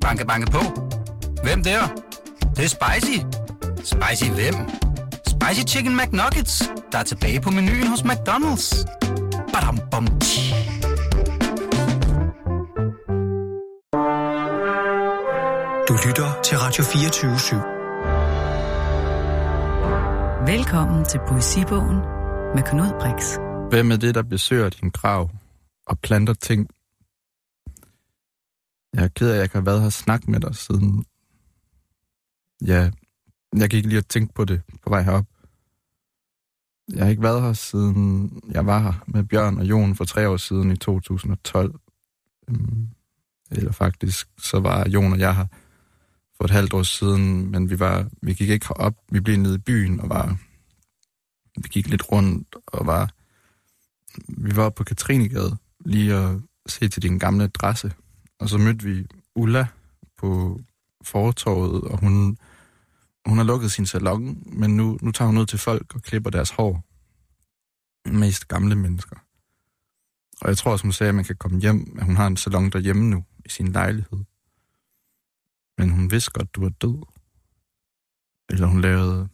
Banke, banke på. Hvem der? Det, det er spicy. Spicy hvem? Spicy Chicken McNuggets, der er tilbage på menuen hos McDonald's. Badum, bom, tji. Du lytter til Radio 24 /7. Velkommen til Poesibogen med Knud Brix. Hvem er det, der besøger din grav og planter ting? Jeg er ked af, at jeg ikke har været her og snakket med dig siden... Ja, jeg gik lige og tænkte på det på vej herop. Jeg har ikke været her siden jeg var her med Bjørn og Jon for tre år siden i 2012. Øhm, eller faktisk, så var Jon og jeg her for et halvt år siden, men vi, var, vi gik ikke herop. Vi blev nede i byen og var... Vi gik lidt rundt og var... Vi var på Katrinegade lige at se til din gamle adresse. Og så mødte vi Ulla på fortorvet, og hun, hun har lukket sin salon, men nu, nu tager hun ud til folk og klipper deres hår. Mest gamle mennesker. Og jeg tror, som hun sagde, at man kan komme hjem, at hun har en salon derhjemme nu, i sin lejlighed. Men hun vidste godt, du var død. Eller hun lavede...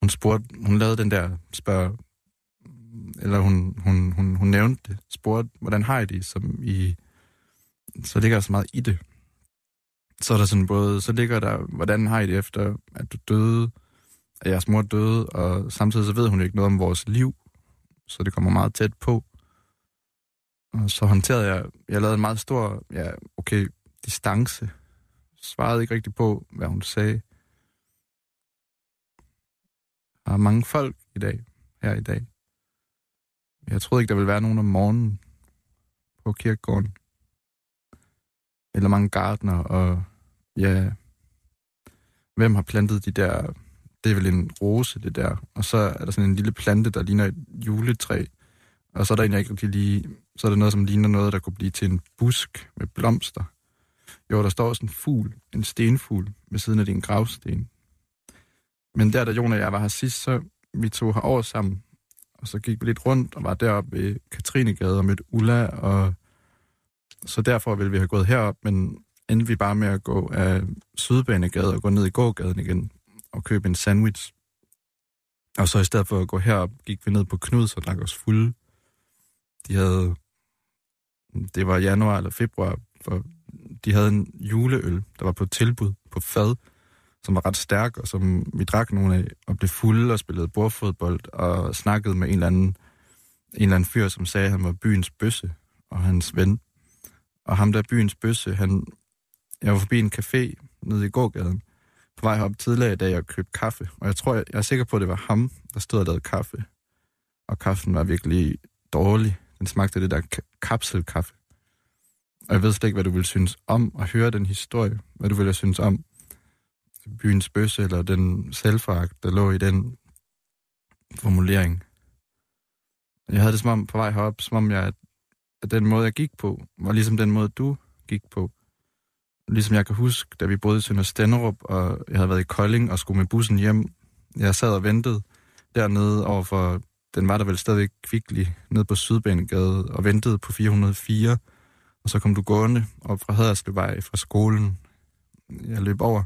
Hun spurgte... Hun lavede den der spørg... Eller hun, hun, hun, hun nævnte det. Spurgte, hvordan har I det, som i... Så ligger der så meget i det. Så er der sådan både... Så ligger der, hvordan har I det efter, at du døde, at jeres mor døde, og samtidig så ved hun ikke noget om vores liv, så det kommer meget tæt på. Og så håndterede jeg, jeg lavede en meget stor, ja, okay, distance. Svarede ikke rigtig på, hvad hun sagde. Der er mange folk i dag, her i dag. Jeg troede ikke, der ville være nogen om morgenen på kirkegården. Eller mange gardner, og ja, hvem har plantet de der, det er vel en rose, det der. Og så er der sådan en lille plante, der ligner et juletræ. Og så er der egentlig ikke rigtig lige, så er der noget, som ligner noget, der kunne blive til en busk med blomster. Jo, der står også en fugl, en stenfugl, ved siden af din gravsten. Men der, da Jon og jeg var her sidst, så vi tog herover sammen, og så gik vi lidt rundt og var deroppe ved Katrinegade og mødte Ulla, og så derfor ville vi have gået herop, men endte vi bare med at gå af Sydbanegade og gå ned i gågaden igen og købe en sandwich. Og så i stedet for at gå herop, gik vi ned på Knuds og drak os fulde. De havde... Det var januar eller februar, for de havde en juleøl, der var på tilbud på fad, som var ret stærk, og som vi drak nogle af, og blev fulde og spillede bordfodbold, og snakkede med en eller anden, en eller anden fyr, som sagde, at han var byens bøsse, og hans ven. Og ham der byens bøsse, han, jeg var forbi en café nede i gågaden, på vej op tidligere i dag og købte kaffe. Og jeg tror, jeg, jeg er sikker på, at det var ham, der stod og lavede kaffe. Og kaffen var virkelig dårlig. Den smagte det der kapselkaffe. Og jeg ved slet ikke, hvad du vil synes om at høre den historie. Hvad du ville synes om byens bøsse, eller den selvfragt, der lå i den formulering. Jeg havde det som om på vej herop, som om jeg, at den måde, jeg gik på, var ligesom den måde, du gik på. Ligesom jeg kan huske, da vi boede i Sønder Stenderup, og jeg havde været i Kolding og skulle med bussen hjem. Jeg sad og ventede dernede overfor, den var der vel stadigvæk kvicklig, ned på Sydbanegade, og ventede på 404. Og så kom du gående op fra Haderslevej fra skolen. Jeg løb over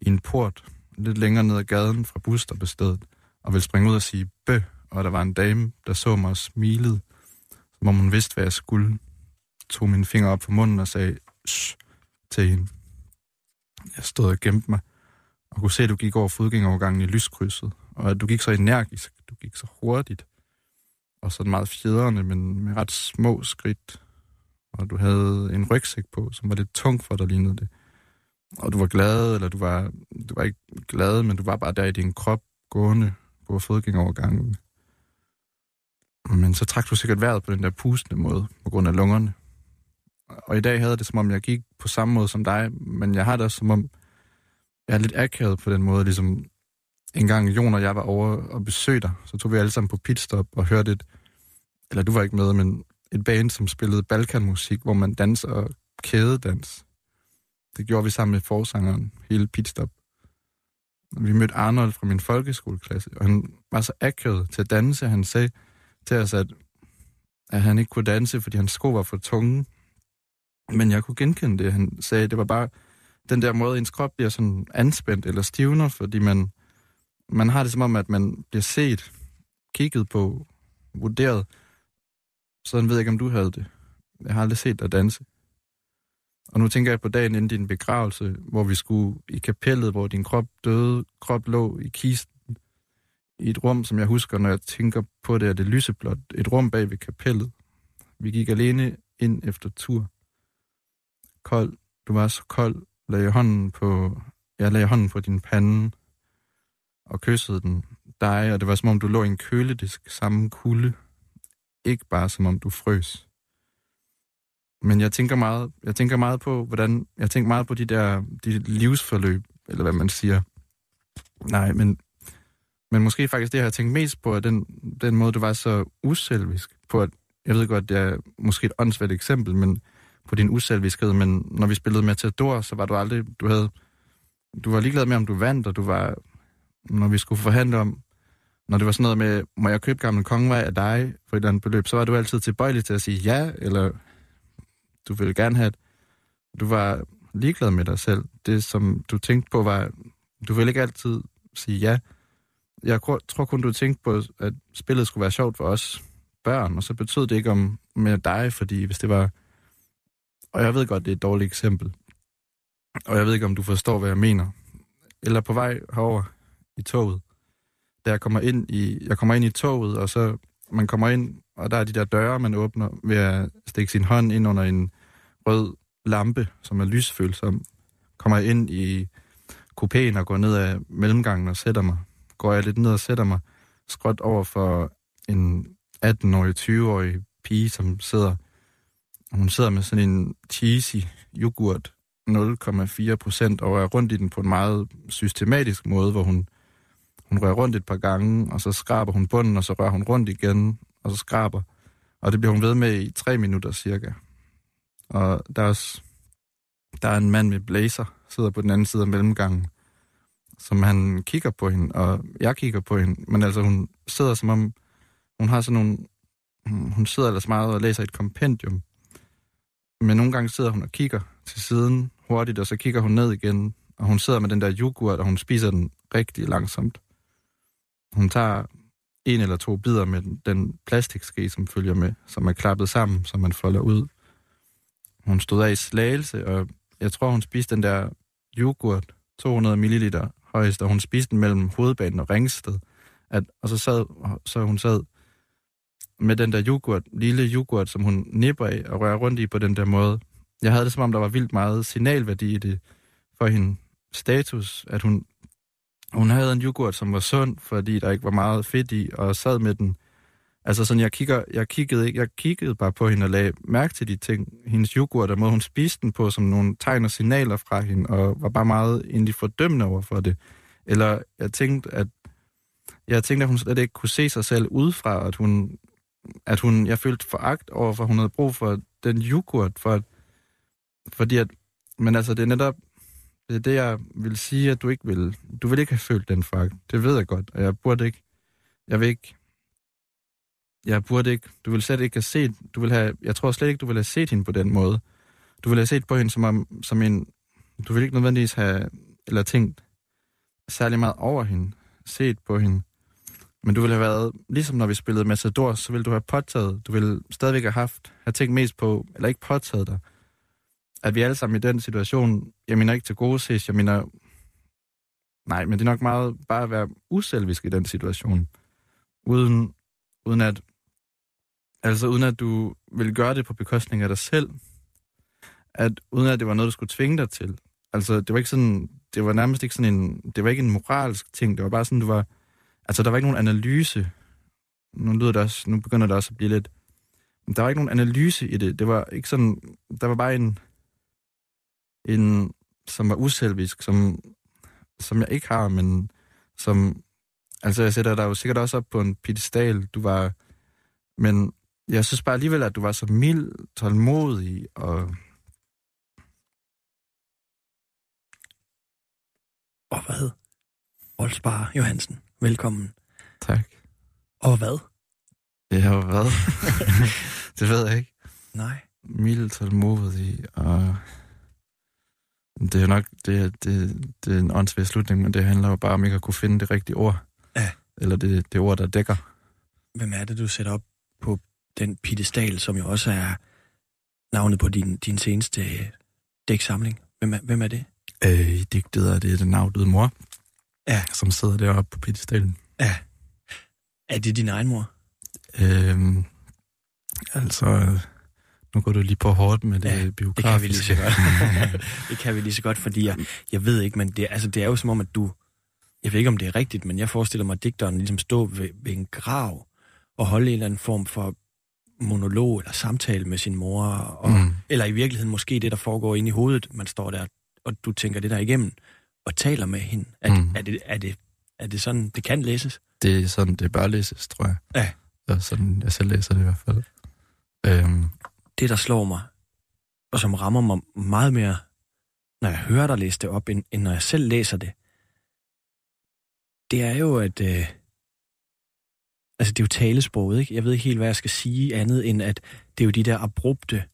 i en port, lidt længere ned ad gaden fra busstoppestedet, og ville springe ud og sige bø, og der var en dame, der så mig og smilede, hvor hun vidste, hvad jeg skulle. Tog mine fingre op på munden og sagde Shh, til hende. Jeg stod og gemte mig, og kunne se, at du gik over fodgængerovergangen i lyskrydset, og at du gik så energisk, du gik så hurtigt, og sådan meget fjederne, men med ret små skridt, og du havde en rygsæk på, som var lidt tung for dig, lignede det. Og du var glad, eller du var, du var ikke glad, men du var bare der i din krop, gående på fodgængerovergangen. Men så trak du sikkert vejret på den der pustende måde, på grund af lungerne. Og i dag havde det, som om jeg gik på samme måde som dig, men jeg har det også, som om jeg er lidt akavet på den måde, ligesom en gang Jon og jeg var over og besøgte dig, så tog vi alle sammen på pitstop og hørte et, eller du var ikke med, men et band, som spillede balkanmusik, hvor man danser kædedans. Det gjorde vi sammen med forsangeren, hele pitstop. Vi mødte Arnold fra min folkeskoleklasse, og han var så akavet til at danse. Han sagde til os, at, at han ikke kunne danse, fordi hans sko var for tunge. Men jeg kunne genkende det, han sagde. Det var bare den der måde, ens krop bliver sådan anspændt eller stivner, fordi man, man har det som om, at man bliver set, kigget på, vurderet. Sådan ved jeg ikke, om du havde det. Jeg har aldrig set dig danse. Og nu tænker jeg på dagen inden din begravelse, hvor vi skulle i kapellet, hvor din krop døde, krop lå i kisten, i et rum, som jeg husker, når jeg tænker på det, er det lyseblåt. Et rum bag ved kapellet. Vi gik alene ind efter tur. Kold. Du var så kold. Lagde hånden på... Jeg lagde hånden på din pande og kyssede den dig, og det var som om du lå i en køledisk samme kulde. Ikke bare som om du frøs. Men jeg tænker meget, jeg tænker meget på, hvordan, jeg tænker meget på de der de livsforløb, eller hvad man siger. Nej, men, men måske faktisk det, jeg har tænkt mest på, er den, den måde, du var så uselvisk på, at, jeg ved godt, det er måske et åndssvagt eksempel, men på din uselviskhed, men når vi spillede med Matador, så var du aldrig, du havde, du var ligeglad med, om du vandt, og du var, når vi skulle forhandle om, når det var sådan noget med, må jeg købe gammel kongevej af dig for et eller andet beløb, så var du altid tilbøjelig til at sige ja, eller du ville gerne have, du var ligeglad med dig selv. Det, som du tænkte på, var, du ville ikke altid sige ja. Jeg tror kun, du tænkte på, at spillet skulle være sjovt for os børn, og så betød det ikke om med dig, fordi hvis det var... Og jeg ved godt, det er et dårligt eksempel. Og jeg ved ikke, om du forstår, hvad jeg mener. Eller på vej herover i toget. Da jeg kommer ind i, jeg kommer ind i toget, og så man kommer ind, og der er de der døre, man åbner ved at stikke sin hånd ind under en rød lampe, som er lysfølsom. Kommer jeg ind i kupéen og går ned ad mellemgangen og sætter mig. Går jeg lidt ned og sætter mig skråt over for en 18-årig, 20-årig pige, som sidder hun sidder med sådan en cheesy yoghurt 0,4 procent og er rundt i den på en meget systematisk måde, hvor hun, hun rører rundt et par gange, og så skraber hun bunden, og så rører hun rundt igen, og så skraber. Og det bliver hun ved med i tre minutter cirka. Og der er, også, der er en mand med blazer, sidder på den anden side af mellemgangen, som han kigger på hende, og jeg kigger på hende, men altså hun sidder som om, hun har sådan nogle, hmm, hun sidder ellers meget og læser et kompendium, men nogle gange sidder hun og kigger til siden hurtigt, og så kigger hun ned igen, og hun sidder med den der yoghurt, og hun spiser den rigtig langsomt. Hun tager en eller to bidder med den plastikske, som følger med, som er klappet sammen, som man folder ud. Hun stod af i slagelse, og jeg tror, hun spiste den der yoghurt, 200 ml højst, og hun spiste den mellem hovedbanen og Ringsted. At, og så sad, så hun sad med den der yoghurt, lille yoghurt, som hun nipper af og rører rundt i på den der måde. Jeg havde det som om, der var vildt meget signalværdi i det for hende status, at hun, hun havde en yoghurt, som var sund, fordi der ikke var meget fedt i, og sad med den. Altså sådan, jeg, kigger, jeg, kiggede ikke, jeg kiggede bare på hende og lagde mærke til de ting. Hendes yoghurt, og måde hun spiste den på, som nogle tegn og signaler fra hende, og var bare meget egentlig fordømmende over for det. Eller jeg tænkte, at jeg tænkte, at hun slet ikke kunne se sig selv udefra, at hun, at hun, jeg følte foragt over, for hun havde brug for den yoghurt, for at, fordi at, men altså det er netop, det er det, jeg vil sige, at du ikke vil, du vil ikke have følt den foragt. Det ved jeg godt, og jeg burde ikke, jeg vil ikke, jeg burde ikke, du vil slet ikke have set, du vil have, jeg tror slet ikke, du vil have set hende på den måde. Du vil have set på hende som, om, som en, du vil ikke nødvendigvis have, eller tænkt særlig meget over hende, set på hende. Men du ville have været, ligesom når vi spillede Matador, så ville du have påtaget, du ville stadigvæk have haft, have tænkt mest på, eller ikke påtaget dig, at vi alle sammen i den situation, jeg mener ikke til gode ses, jeg mener, nej, men det er nok meget bare at være uselvisk i den situation, uden, uden at, altså uden at du ville gøre det på bekostning af dig selv, at uden at det var noget, du skulle tvinge dig til. Altså, det var ikke sådan, det var nærmest ikke sådan en, det var ikke en moralsk ting, det var bare sådan, du var, altså der var ikke nogen analyse. Nu lyder det også, nu begynder det også at blive lidt, men der var ikke nogen analyse i det. Det var ikke sådan, der var bare en, en, som var uselvisk, som, som jeg ikke har, men som, altså jeg sætter dig jo sikkert også op på en pedestal, du var, men jeg synes bare alligevel, at du var så mild, tålmodig og Og hvad? Oldsbar Johansen, velkommen. Tak. Og hvad? Ja, og hvad? det ved jeg ikke. Nej. mild tålmodig, og det er jo nok, det, det, det er en åndssvær slutning, men det handler jo bare om ikke at kunne finde det rigtige ord. Ja. Eller det, det ord, der dækker. Hvem er det, du sætter op på den pedestal, som jo også er navnet på din, din seneste øh, dæksamling? Hvem er, hvem er det? Øh, I digtet er det den afdøde mor, Ja. som sidder deroppe på pedestalen. Ja. Er det din egen mor? Øhm, altså, nu går du lige på hårdt med det Ja, ja, Det biografiske. kan vi lige så godt. det kan vi lige så godt, fordi jeg, jeg ved ikke, men det, altså, det er jo som om, at du... Jeg ved ikke, om det er rigtigt, men jeg forestiller mig, at digteren ligesom stå ved, ved en grav og holde en eller anden form for monolog eller samtale med sin mor, og, mm. Eller i virkeligheden måske det, der foregår inde i hovedet. Man står der, og du tænker det der igennem, og taler med hende. Er. Mm. er, det, er, det, er det sådan, det kan læses? Det er sådan, det bør læses, tror jeg. Ja. Og sådan, jeg selv læser det i hvert fald. Øhm, det, der slår mig, og som rammer mig meget mere, når jeg hører dig læse det op, end, end når jeg selv læser det, det er jo, at... Øh, altså, det er jo talesproget, ikke? Jeg ved ikke helt, hvad jeg skal sige andet, end at det er jo de der abrupte...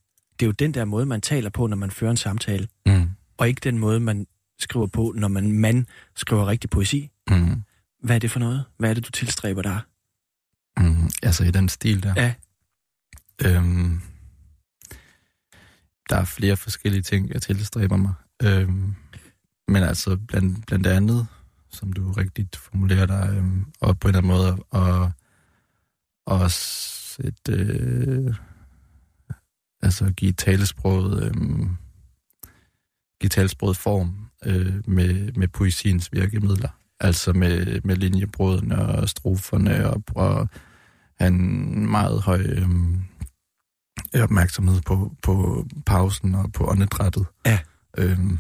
Det er jo den der måde, man taler på, når man fører en samtale, mm, og ikke den måde, man skriver på, når man, man skriver rigtig poesi. mm, Hvad er det for noget? Hvad er det, du tilstræber der? mm, altså i den stil der. Ja. Øhm, der er flere forskellige ting, jeg tilstræber mig. Øhm, men altså blandt, blandt andet, som du rigtigt formulerer dig, øhm, og på en eller anden måde, og også et, øh, altså give talesproget, øhm, give talesproget form øh, med, med poesiens virkemidler. Altså med, med linjebrudene og stroferne og, og have en meget høj øhm, opmærksomhed på, på pausen og på åndedrættet. Ja. Øhm,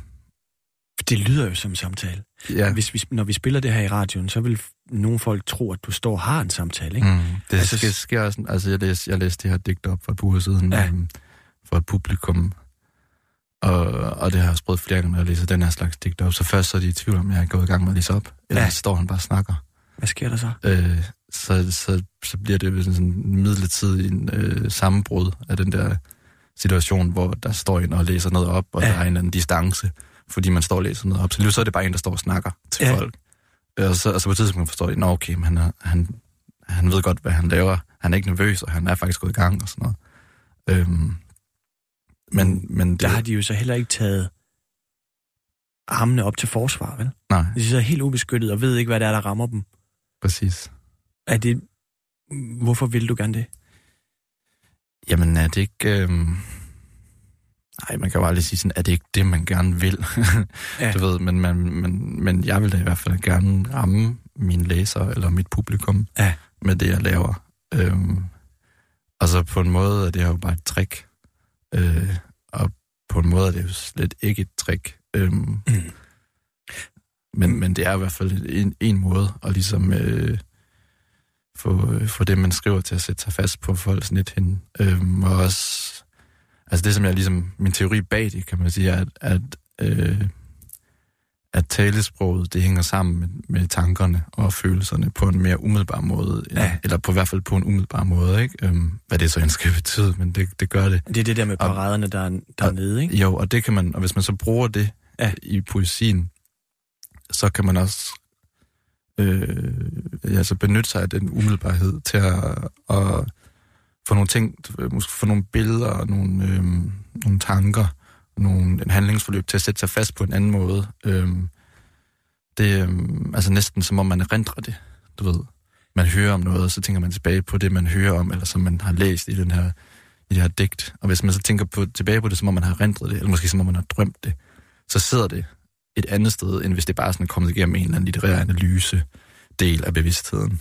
Det lyder jo som en samtale. ja. Hvis vi, når vi spiller det her i radioen, så vil nogle folk tro, at du står og har en samtale, ikke? Mm, det Altså, sker, sker også, altså jeg læste, jeg læste det her digt op for et par uger siden Ja. øhm, for et publikum, og, og det har jeg sprødt flere gange, når jeg læser den her slags digt op. Så først så er de i tvivl om, jeg er gået i gang med at læse op, eller Ja. står han bare og snakker. Hvad sker der så? øh, så, så, så bliver det sådan en midlertidig øh, sammenbrud af den der situation, hvor der står en og læser noget op, og ja. der er en eller anden distance, fordi man står og læser noget op. Så lige så er det bare en, der står og snakker til Ja. folk. Øh, Og så, og så på et tidspunkt forstår de, at okay, men han, er, han, han ved godt, hvad han laver. Han er ikke nervøs, og han er faktisk gået i gang og sådan noget. Øhm, men, men det, Der har de jo så heller ikke taget armene op til forsvar, vel? nej, De sidder helt ubeskyttet og ved ikke, hvad det er, der rammer dem. præcis. Er det... Hvorfor vil du gerne det? Jamen, er det ikke... Øhm... Nej, man kan jo aldrig sige sådan, er det ikke det, man gerne vil? Ja. Du ved, men, men, men, men jeg vil da i hvert fald gerne ramme mine læsere eller mit publikum Ja. med det, jeg laver. Øhm, og så på en måde er det jo bare et trick. Øh, og på en måde er det jo slet ikke et trick. Øhm, Mm. men, men det er i hvert fald en, en måde at ligesom øh, få, øh, få det, man skriver til at sætte sig fast på folks nethinde. Øhm, og også, altså det som jeg ligesom, min teori bag det, kan man sige, er, at, at, øh, at talesproget, det hænger sammen med, med tankerne og følelserne på en mere umiddelbar måde, Ja. ja. eller på hvert fald på en umiddelbar måde, ikke? Øhm, hvad det så end skal betyde, men det, det gør det. Det er det der med paraderne, der er, der er nede, ikke? Jo, og det kan man, og hvis man så bruger det ja. i poesien, så kan man også øh, altså benytte sig af den umiddelbarhed til at, at få nogle ting, måske få nogle billeder, og nogle, øh, nogle tanker, nogle, en handlingsforløb til at sætte sig fast på en anden måde. Øh, det er øh, altså næsten som om man erindrer det, du ved. Man hører om noget, og så tænker man tilbage på det, man hører om, eller som man har læst i den her i det her digt. Og hvis man så tænker på, tilbage på det, som om man har erindret det, eller måske som om man har drømt det, så sidder det et andet sted, end hvis det bare sådan er kommet igennem en eller anden litterær analyse del af bevidstheden.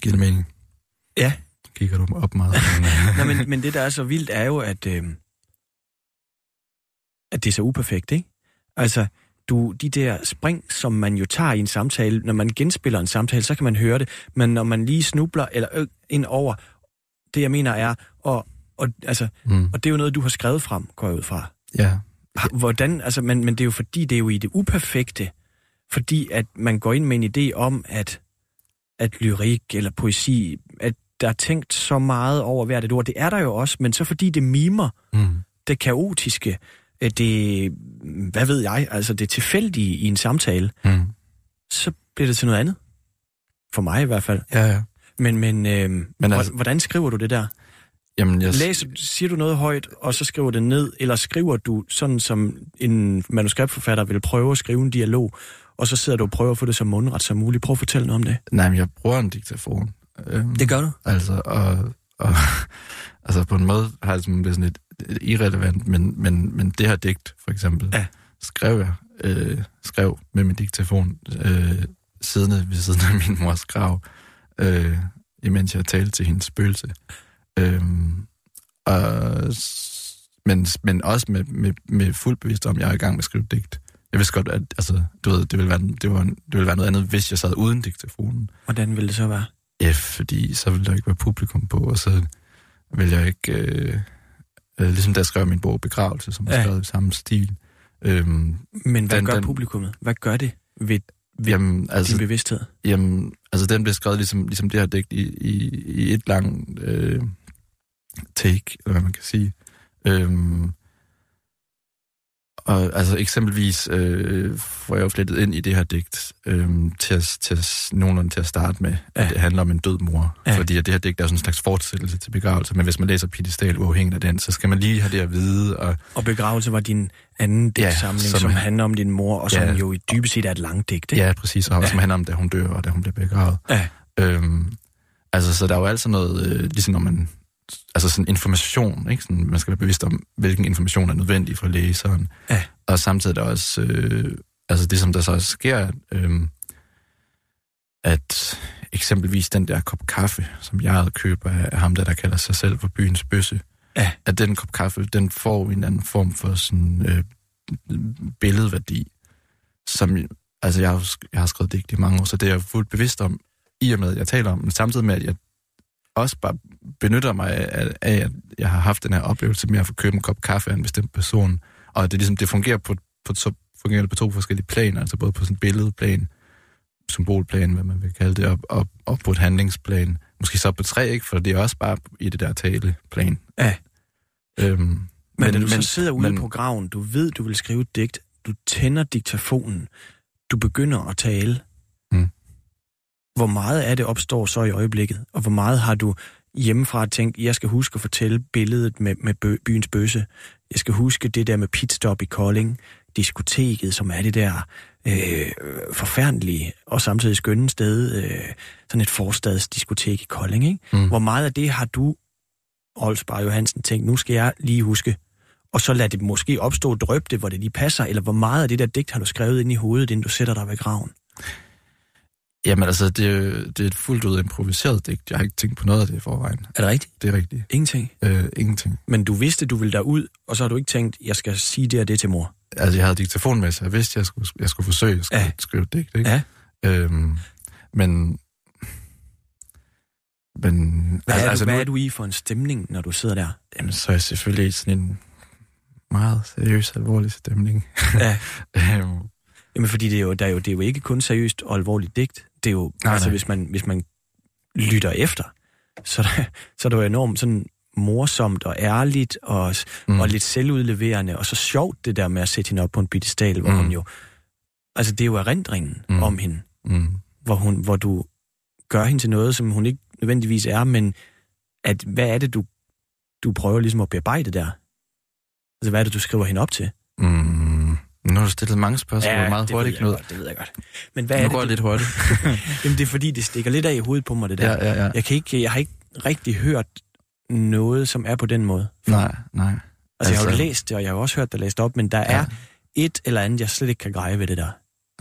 Giver det mening? Ja. Kigger du op meget? Nå, men, men det, der er så vildt, er jo, at, øh, at det er så uperfekt, ikke? Altså, du, de der spring, som man jo tager i en samtale, når man genspiller en samtale, så kan man høre det, men når man lige snubler eller øh, ind over, det jeg mener er, og, og, altså, mm. og det er jo noget, du har skrevet frem, går jeg ud fra. Ja. Hvordan, altså, men, men det er jo fordi, det er jo i det uperfekte, fordi at man går ind med en idé om, at, at lyrik eller poesi, der er tænkt så meget over hvert et ord. Det er der jo også, men så fordi det mimer Mm. det kaotiske, øh, det, hvad ved jeg, altså det tilfældige i en samtale, Mm. så bliver det til noget andet. For mig i hvert fald. Ja, ja. Men, men, øh, men altså, hvordan skriver du det der? Jamen, jeg... Læser, siger du noget højt, og så skriver det ned, eller skriver du sådan, som en manuskriptforfatter vil prøve at skrive en dialog, og så sidder du og prøver at få det så mundret som muligt. Prøv at fortælle noget om det. Nej, men jeg bruger en diktafon. Øhm, gør du? Altså, og, og altså på en måde har jeg det som, det er sådan lidt, irrelevant, men, men, men det her digt, for eksempel, Ja. skrev jeg øh, skrev med min diktafon øh, siddende ved siden af min mors grav, øh, imens jeg talte til hendes spøgelse. Øh, og, men, men også med, med, med fuld bevidst om, at jeg er i gang med at skrive digt. Jeg vidste godt, at altså, du ved, det, ville være, det, var, det ville være noget andet, hvis jeg sad uden diktafonen. Hvordan vil det så være? Ja, fordi så ville der ikke være publikum på, og så ville jeg ikke... Øh, øh, ligesom da jeg skrev min bog Begravelse, som er Ja. skrevet i samme stil. Øhm, Men hvad Den- gør den- publikummet? Hvad gør det ved Ved jamen, din altså, bevidsthed? jamen, altså, den blev skrevet ligesom, ligesom det her digt i, i, i et langt øh, take, eller hvad man kan sige. Øhm, og altså eksempelvis øh, får jeg jo flettet ind i det her digt øh, til, at, til at, nogenlunde til at starte med, ja. Ja. at det handler om en død mor. Ja. Ja. Fordi at det her digt er jo sådan en slags fortsættelse til begravelse, men hvis man læser Piedestal uafhængigt af den, så skal man lige have det at vide. Og, Og begravelse var din anden Ja, digtsamling, som som, er- handler om din mor, og som Ja. jo i dybest set er et langt digt, ikke? ja, præcis, og Ja. som handler om, da hun dør, og da hun bliver begravet. Ja. Øhm, altså, så der er jo altid noget, øh, ligesom når man, altså sådan information, ikke? Sådan, man skal være bevidst om, hvilken information er nødvendig for læseren. Ja. Og samtidig er der også, øh, altså det som der så også sker, øh, at eksempelvis den der kop kaffe, som jeg køber af ham der, der kalder sig selv for byens bøsse, Ja. at den kop kaffe, den får en anden form for sådan øh, billedværdi, som, altså jeg har, jeg har skrevet digt i mange år, så det er jeg fuldt bevidst om, i og med, at jeg taler om, men samtidig med, at jeg også bare benytter mig af, af at jeg har haft den her oplevelse med at få købt en kop kaffe af en bestemt person, og at det ligesom, det fungerer på, på, to, fungerer det på to forskellige planer, altså både på sådan billedplan, symbolplan, hvad man vil kalde det, og, og, og på et handlingsplan. Måske så på tre, ikke? For det er også bare i det der taleplan. Ja. Øhm, Men, men du men, så sidder ude men, på graven, du ved, du vil skrive et digt, du tænder diktafonen, du begynder at tale. Hvor meget af det opstår så i øjeblikket? Og hvor meget har du hjemmefra tænkt, jeg skal huske at fortælle billedet med, med bø, byens bøsse. Jeg skal huske det der med pitstop i Kolding, diskoteket, som er det der øh, forfærdelige og samtidig skønne sted, øh, sådan et forstadsdiskotek i Kolding. Ikke? Mm. Hvor meget af det har du, Olsbar Johansen, tænkt, nu skal jeg lige huske, og så lad det måske opstå og drøb det, hvor det lige passer, eller hvor meget af det der digt har du skrevet ind i hovedet, inden du sætter dig ved graven? Jamen altså, det er, det er et fuldt ud improviseret digt. Jeg har ikke tænkt på noget af det i forvejen. Er det rigtigt? Det er rigtigt. Ingenting. Øh, ingenting. Men du vidste, du ville derud, og så har du ikke tænkt, jeg skal sige det og det til mor. Altså, jeg havde diktafon med, så jeg vidste, jeg skulle, jeg skulle forsøge at skrive, Ja. skrive digt, ikke? Ja. Øhm, men... Men... Hvad, altså, er, du, altså, hvad nu, er du i for en stemning, når du sidder der? Jamen, så er jeg selvfølgelig sådan en meget seriøs, alvorlig stemning. Ja. øhm, Jamen, fordi det er, jo, der er jo, det er jo ikke kun seriøst og alvorligt digt. Det er jo, Nej, altså, nej. hvis man, hvis man lytter efter, så, er der, så er det jo enormt sådan morsomt og ærligt og, mm. og lidt selvudleverende, og så sjovt det der med at sætte hende op på en piedestal, hvor Mm. hun jo... Altså, det er jo erindringen. Mm. om hende, mm, hvor, hun, hvor du gør hende til noget, som hun ikke nødvendigvis er, men at, hvad er det, du, du prøver ligesom at bearbejde der? Altså, hvad er det, du skriver hende op til? mm, nu har du stillet mange spørgsmål ja, meget det hurtigt, Knud. godt, det ved jeg godt. Men hvad Nu er går det, jeg du, lidt hurtigt. Jamen, det er fordi, det stikker lidt af i hovedet på mig, det der. ja, ja, ja. Jeg, kan ikke, jeg har ikke rigtig hørt noget, som er på den måde. Nej, nej. Altså, jeg har jo Altså- læst det, og jeg har også hørt det læst op, men der er et eller andet, jeg slet ikke kan greje ved det der.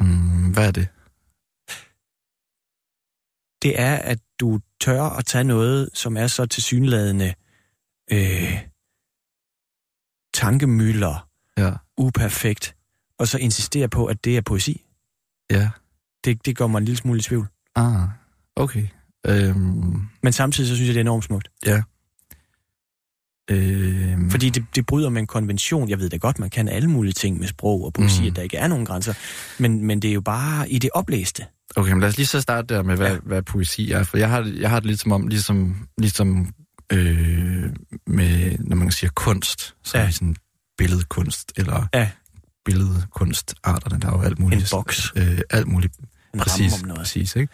Mm, hvad er det? Det er, at du tør at tage noget, som er så tilsyneladende øh, tankemøller, Ja, uperfekt, og så insistere på, at det er poesi. ja. Det, det gør mig en lille smule i tvivl. Ah, okay. Øhm, Men samtidig så synes jeg, det er enormt smukt. ja. Øh, Fordi det, det bryder med en konvention. Jeg ved da godt, man kan alle mulige ting med sprog og poesi, mm. at der ikke er nogen grænser. Men, men det er jo bare i det oplæste. Okay, men lad os lige så starte der med, hvad, ja. hvad poesi er. For jeg har, jeg har det lidt som om, ligesom, ligesom øh, med, når man siger kunst, så Ja. er det sådan billedkunst, eller Ja. Billedkunstarterne, der er jo alt muligt. En boks. Øh, alt muligt. En præcis, om noget. præcis, ikke?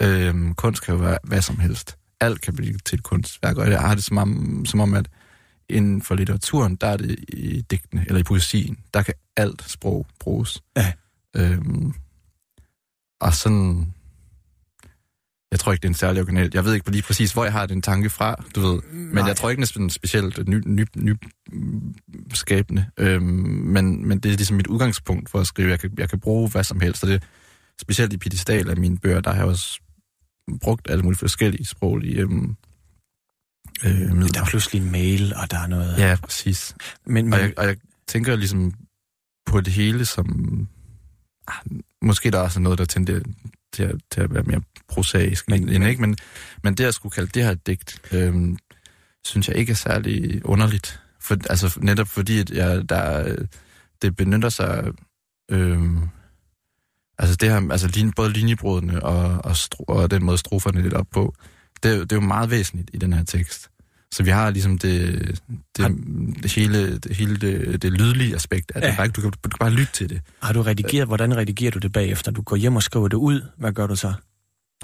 Øhm, kunst kan jo være hvad som helst. Alt kan blive til et kunstværk, og jeg har det som om, som om at inden for litteraturen, der er det i digtene, eller i poesien, der kan alt sprog bruges. Ja. Øhm, og sådan... Jeg tror ikke, det er en særlig original. Jeg ved ikke lige præcis, hvor jeg har den tanke fra, du ved. Men Nej. jeg tror ikke, det er specielt ny, ny, ny skabende. Øhm, men, men det er ligesom mit udgangspunkt for at skrive. Jeg kan, jeg kan bruge hvad som helst, og det specielt i pedestal af mine bøger, der har jeg også brugt alle mulige forskellige sproglige øhm, øh, Der midler. er pludselig en mail, og der er noget... Ja, præcis. Men, men Og jeg, og jeg tænker ligesom på det hele som... Ah, måske der er også noget, der tenderer til at, til at være mere prosaisk. Men- end, ikke? Men, men det at skulle kalde det her et digt, øhm, synes jeg ikke er særlig underligt. For, altså netop fordi, at jeg, der, det benytter sig... Øhm, altså det her, altså lin, både linjebrudene og, og, stro, og den måde stroferne er lidt op på, det, det er jo meget væsentligt i den her tekst. Så vi har ligesom det, det, Har- det hele, det, hele det, det lydlige aspekt af det. Ja. Ja. Du, kan, du kan bare lytte til det. har du redigeret, hvordan redigerer du det bagefter? Du går hjem og skriver det ud. Hvad gør du så?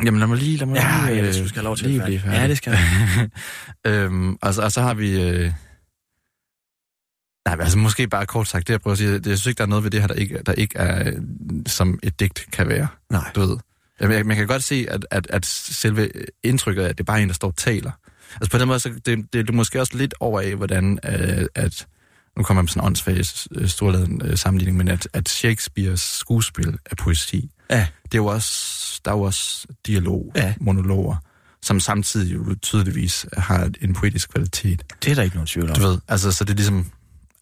Jamen lad mig lige... Lad mig Ja, lige, ja, øh, du skal have lov til at lige være blive. Ja, det skal øhm, og, så, og så har vi... Øh, nej, altså måske bare kort sagt, det jeg prøver at sige, det, jeg synes ikke, der er noget ved det her, der ikke, der ikke er, som et digt kan være. Nej. Du ved. Jeg- Man kan godt se, at, at, at selve indtrykket af, at det er bare en, der står og taler. Altså på den måde, så det, det er måske også lidt over af, hvordan øh, at... Nu kommer jeg med sådan en åndssvag øh, storladen øh, sammenligning, men at, at Shakespeares skuespil er poesi. Ja. Det er jo også, der er jo også dialog, ja. monologer, som samtidig jo tydeligvis har en poetisk kvalitet. Det er der ikke nogen tvivl om. Du ved, altså så det er ligesom,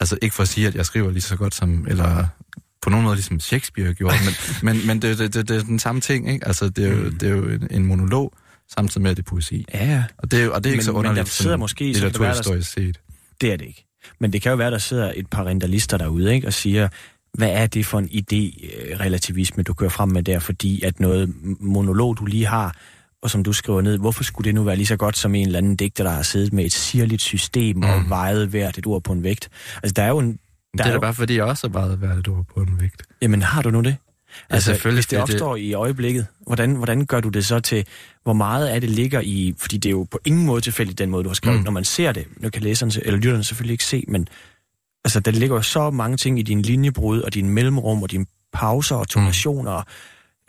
altså ikke for at sige, at jeg skriver lige så godt som, eller på nogen måde ligesom Shakespeare gjorde, men, men, men det, det, det, det er den samme ting, ikke? Altså det er jo, Mm. det er jo en, en monolog, samtidig med, at det er poesi. Ja, ja. Og det, er- og det er ikke Men- så men underligt, der sidder måske- så det være, der- set. Det er det ikke. Men det kan jo være, der sidder et par rentalister derude ikke, og siger, hvad er det for en idé-relativisme, du kører frem med der, fordi at noget monolog, du lige har, og som du skriver ned, hvorfor skulle det nu være lige så godt som en eller anden digter, der har siddet med et sirligt system mm. og vejet hvert et ord på en vægt? Altså, der er jo en... Det Der er er da jo, bare fordi, jeg også har bare været et ord på en vægt. jamen, har du nu det? Altså, selvfølgelig, hvis det er det. opstår i øjeblikket, hvordan, hvordan gør du det så til, hvor meget af det ligger i, fordi det er jo på ingen måde tilfældigt den måde, du har skrevet, mm. Mm. når man ser det, nu kan læseren, se- eller lytteren selvfølgelig ikke se, men altså, der ligger jo så mange ting i din linjebrud, og din mellemrum, og dine pauser og tonationer,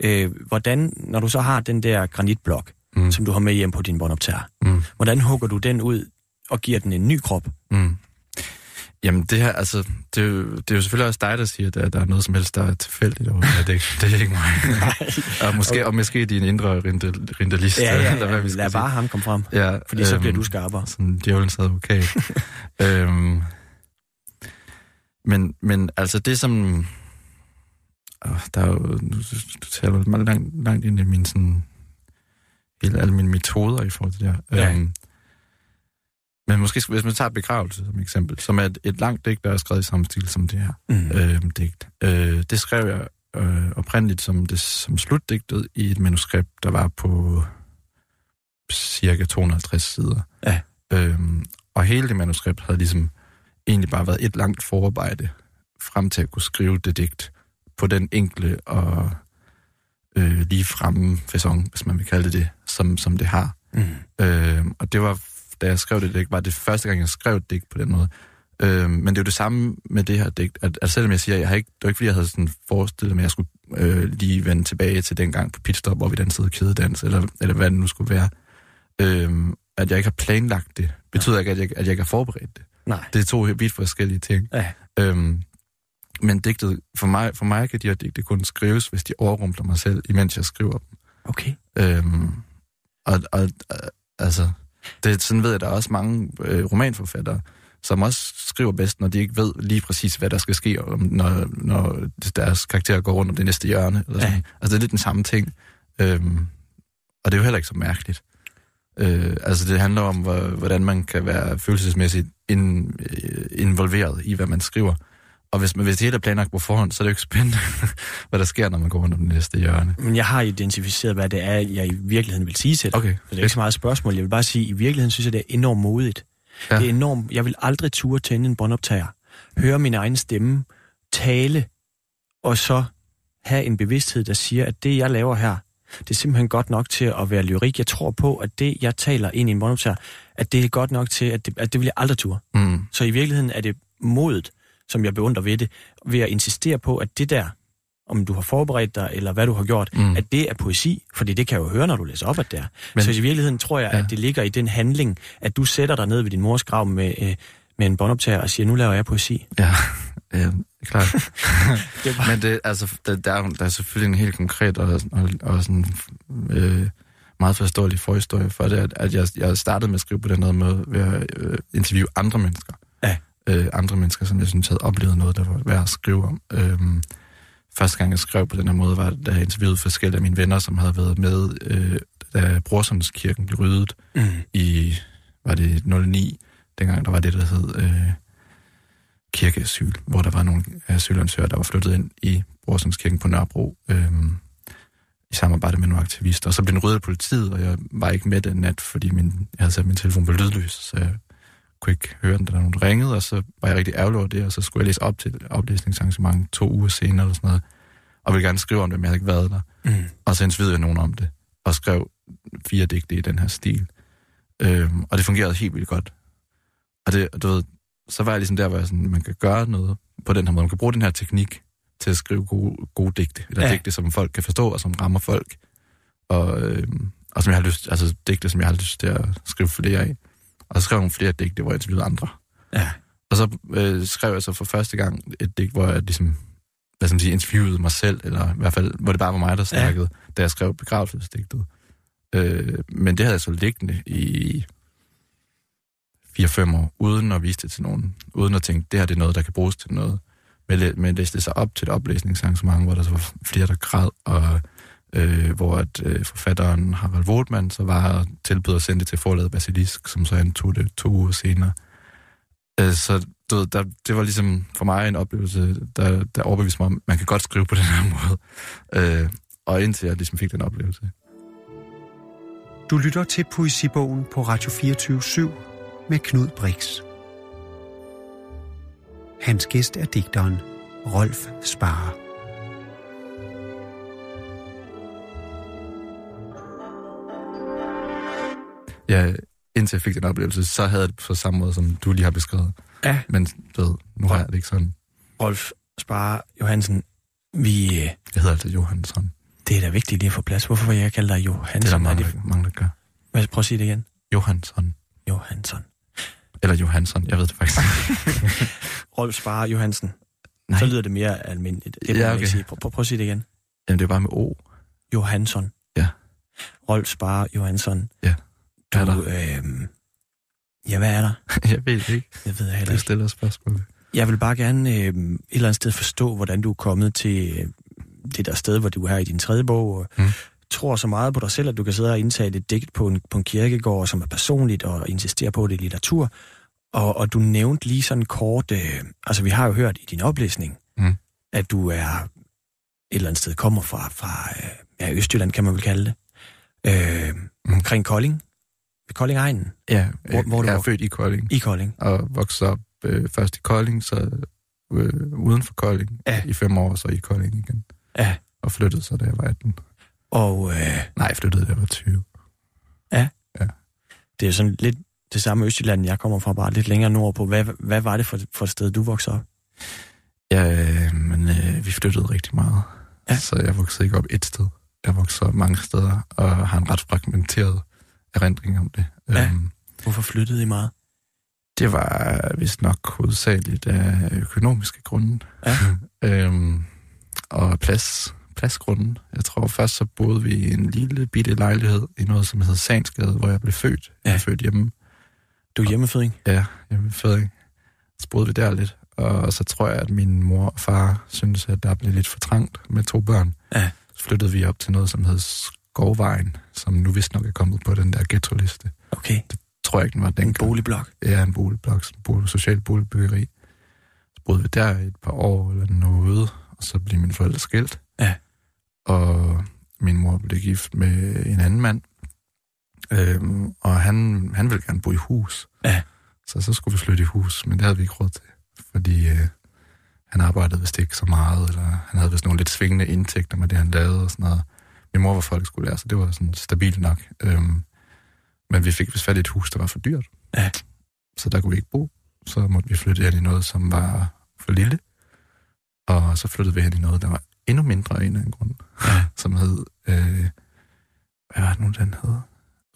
mm. øh, hvordan, når du så har den der granitblok, mm. Mm. som du har med hjem på din båndoptager, Mm. hvordan hugger du den ud og giver den en ny krop? Mm. Jamen det her, altså, det er, jo, det er jo selvfølgelig også dig, der siger, at der, er noget som helst, der er tilfældigt over det. Det, er ikke- det er ikke mig. og, måske, og måske din indre rindel, rindelist. eller hvad vi skal lad sige. bare ham komme frem, Ja, fordi så bliver øhm, du skarpere. Sådan djævelens advokat. øhm, men, men altså det som... Øh, der er jo... Nu, du taler meget langt, langt ind i min sådan... Hele, alle mine metoder i forhold til det her. Ja. Øhm, men måske, hvis man tager begravelse som eksempel, som er et, et langt digt, der er skrevet i samme stil som det her Mm. øh, digt. Øh, det skrev jeg øh, oprindeligt som, det, som slutdigtet i et manuskript, der var på cirka 250 sider. Ja. Øhm, og hele det manuskript havde ligesom egentlig bare været et langt forarbejde frem til at kunne skrive det digt på den enkle og øh, lige fremme fasong, hvis man vil kalde det det, som, som det har. Mm. Øh, og det var, da jeg skrev det digt, var det første gang, jeg skrev et digt på den måde. Øh, men det er jo det samme med det her digt, at, at selvom jeg siger, jeg har ikke, det var ikke fordi, jeg havde sådan forestillet mig, at jeg skulle øh, lige vende tilbage til den gang på pitstop, hvor vi dansede kædedans, eller, eller hvad det nu skulle være. Øh, at jeg ikke har planlagt det, betyder ikke, at jeg, at jeg ikke har forberedt det. Nej. Det er to vidt forskellige ting. Ja. Øhm, men digtet, for mig, for mig kan de her digte kun skrives, hvis de overrumpler mig selv, imens jeg skriver dem. Okay. Øhm, og, og altså, det, sådan ved jeg, der er også mange øh, romanforfattere, som også skriver bedst, når de ikke ved lige præcis, hvad der skal ske, når, når deres karakter går rundt om det næste hjørne. Eller sådan. Ja. Altså, det er lidt den samme ting. Øhm, og det er jo heller ikke så mærkeligt. Øh, altså det handler om, hvor, hvordan man kan være følelsesmæssigt in, øh, involveret i, hvad man skriver. Og hvis, hvis det hele er planlagt på forhånd, så er det jo ikke spændende, hvad der sker, når man går rundt om den næste hjørne. Men jeg har identificeret, hvad det er, jeg i virkeligheden vil sige til dig. Okay. Så det er ikke så meget spørgsmål. Jeg vil bare sige, at i virkeligheden synes jeg, det er enormt modigt. Ja. Det er enormt... Jeg vil aldrig turde tænde en båndoptager, høre min egen stemme, tale, og så have en bevidsthed, der siger, at det, jeg laver her, det er simpelthen godt nok til at være lyrik. Jeg tror på, at det, jeg taler ind i en båndoptager, at det er godt nok til, at det, at det vil jeg aldrig turde. Mm. Så i virkeligheden er det modet, som jeg beundrer ved det, ved at insistere på, at det der, om du har forberedt dig, eller hvad du har gjort, Mm. at det er poesi, fordi det kan jeg jo høre, når du læser op, at det er. Men- så i virkeligheden tror jeg, Ja. at det ligger i den handling, at du sætter dig ned ved din mors grav med, øh, med en båndoptager og siger, nu laver jeg poesi. Ja, ja klart. Det bare... Men det, altså, der, der, er, der er selvfølgelig en helt konkret og, og, og sådan, øh, meget forståelig forhistorie for det, at, at jeg, jeg startede med at skrive på den måde ved at øh, interviewe andre mennesker. Ja. Øh, andre mennesker, som jeg synes havde oplevet noget, der var værd at skrive om. Øhm, første gang, jeg skrev på den her måde, var, da jeg interviewede forskellige af mine venner, som havde været med, øh, da Brorsundskirken blev ryddet Mm. i, var det 09, dengang der var det, der hed øh, kirkeasyl, hvor der var nogle asylansøgere, der var flyttet ind i Brorsundskirken på Nørrebro, øh, i samarbejde med nogle aktivister. Og så blev den ryddet af politiet, og jeg var ikke med den nat, fordi min, jeg havde sat min telefon på lydløs, så jeg kunne ikke høre den, da nogen ringede, og så var jeg rigtig ærgerlig over det, og så skulle jeg læse op til oplæsningsarrangement to uger senere, eller sådan noget, og ville gerne skrive om det, men jeg havde ikke været der. Mm. Og så interviewede jeg nogen om det, og skrev fire digte i den her stil. Øhm, og det fungerede helt vildt godt. Og det, du ved, så var jeg ligesom der, hvor jeg sådan, man kan gøre noget på den her måde. Man kan bruge den her teknik til at skrive gode, gode digte, eller. Ja. digte, som folk kan forstå, og som rammer folk. Og, øhm, og som jeg har lyst, altså digte, som jeg har lyst til at skrive flere af. Og så skrev jeg nogle flere digte, hvor jeg interviewede andre. Ja. Og så øh, skrev jeg så for første gang et digt, hvor jeg ligesom, hvad skal man sige, interviewede mig selv, eller i hvert fald, hvor det bare var mig, der snakkede, ja. da jeg skrev begravelsesdigtet. Øh, men det havde jeg så liggende i 4-5 år, uden at vise det til nogen, uden at tænke, det her det er noget, der kan bruges til noget. Men, men læste det så op til et oplæsningsarrangement, hvor der så var flere, der græd, og øh, hvor at, øh, forfatteren Harald Wortmann så var og tilbød at sende det til forlaget Basilisk, som så antog det to uger senere. Øh, så du ved, der, det var ligesom for mig en oplevelse, der, der overbeviste mig om, man kan godt skrive på den her måde. Øh, og indtil jeg ligesom fik den oplevelse. Du lytter til Poesibogen på Radio 24 med Knud Brix. Hans gæst er digteren Rolf Sparer. Ja, indtil jeg fik den oplevelse, så havde jeg det på samme måde, som du lige har beskrevet. Ja. Men du ved, nu har jeg det ikke sådan. Rolf Spare Johansen, vi, øh, Jeg hedder altså Johansson. det er da vigtigt lige at få plads. Hvorfor vil jeg kalde dig Det er Johansson? der mange, det, der, mange, der gør. hvad, prøv at sige det igen. Johansson. Johansson. Eller Johansson, jeg ved det faktisk ikke. Rolf Spare Johansen. Nej. Så lyder det mere almindeligt. Det Ja, okay. ikke sige. Prøv, prøv, prøv at sige det igen. Jamen, det er bare med O. Johansson. Ja. Rolf Spare Johansson. Ja. Du, Hvad er øh, ja, hvad er der? jeg ved det ikke. Jeg ved heller Det ikke. stiller spørgsmål. Jeg vil bare gerne øh, et eller andet sted forstå, hvordan du er kommet til øh, det der sted, hvor du er her i din tredje bog. Og Mm. tror så meget på dig selv, at du kan sidde og indtage et digt på en, på en kirkegård, som er personligt, og insistere på, at det er litteratur. Og, og du nævnte lige sådan kort, øh, altså vi har jo hørt i din oplæsning, Mm. at du er et eller andet sted kommer fra, fra øh, ja, Østjylland, kan man vel kalde det. Øh, omkring Kolding. Ved Kolding egnen. Ja, Hvor- hvor du jeg er var- født i Kolding, I Kolding. og voksede op øh, først i Kolding, så øh, uden for Kolding Ja. i fem år, så i Kolding igen. Ja. Og flyttede så, da jeg var 18. Og øh, Nej, flyttede, da jeg var 20. det er sådan lidt det samme Østjylland, jeg kommer fra, bare lidt længere nordpå. Hvad, hvad var det for, for et sted, du voksede op? Ja, øh, men øh, vi flyttede rigtig meget. Ja. Så jeg voksede ikke op et sted. Jeg voksede op mange steder, og har en ret fragmenteret erindring om det. Ja. Øhm, Hvorfor flyttede I meget? det var vist nok hovedsageligt af økonomiske grunde. Ja. øhm, og plads, pladsgrunden. Jeg tror først så boede vi i en lille bitte lejlighed i noget, som hedder Sansgade, hvor jeg blev født. Jeg Ja. blev født hjemme. Du er hjemmeføding? Ja, hjemme i Føding. Så boede vi der lidt. Og så tror jeg, at min mor og far syntes, at der blev lidt for trangt med to børn. Ja. Så flyttede vi op til noget, som hed Gårdvejen, som nu vist nok er kommet på den der ghetto-liste. Okay. Tror jeg ikke, den var den. En boligblok. Ja, en boligblok, som bolig, social boligbyggeri. Så boede vi der et par år eller noget, og så blev mine forældre skilt. Ja. Og min mor blev gift med en anden mand. Øhm, og han, han ville gerne bo i hus. Ja. Så så skulle vi flytte i hus, men det havde vi ikke råd til. Fordi øh, han arbejdede vist ikke så meget, eller han havde vist nogle lidt svingende indtægter med det, han lavede og sådan noget. Min mor var folkeskolelærer, så det var sådan stabilt nok. Øhm, men vi fik vist fat i et hus, der var for dyrt. Ja. Så der kunne vi ikke bo. Så måtte vi flytte ind i noget, som var for lille. Og så flyttede vi hen i noget, der var endnu mindre af en eller anden grund. Ja. Som hed... Øh, hvad var det nu, den hed?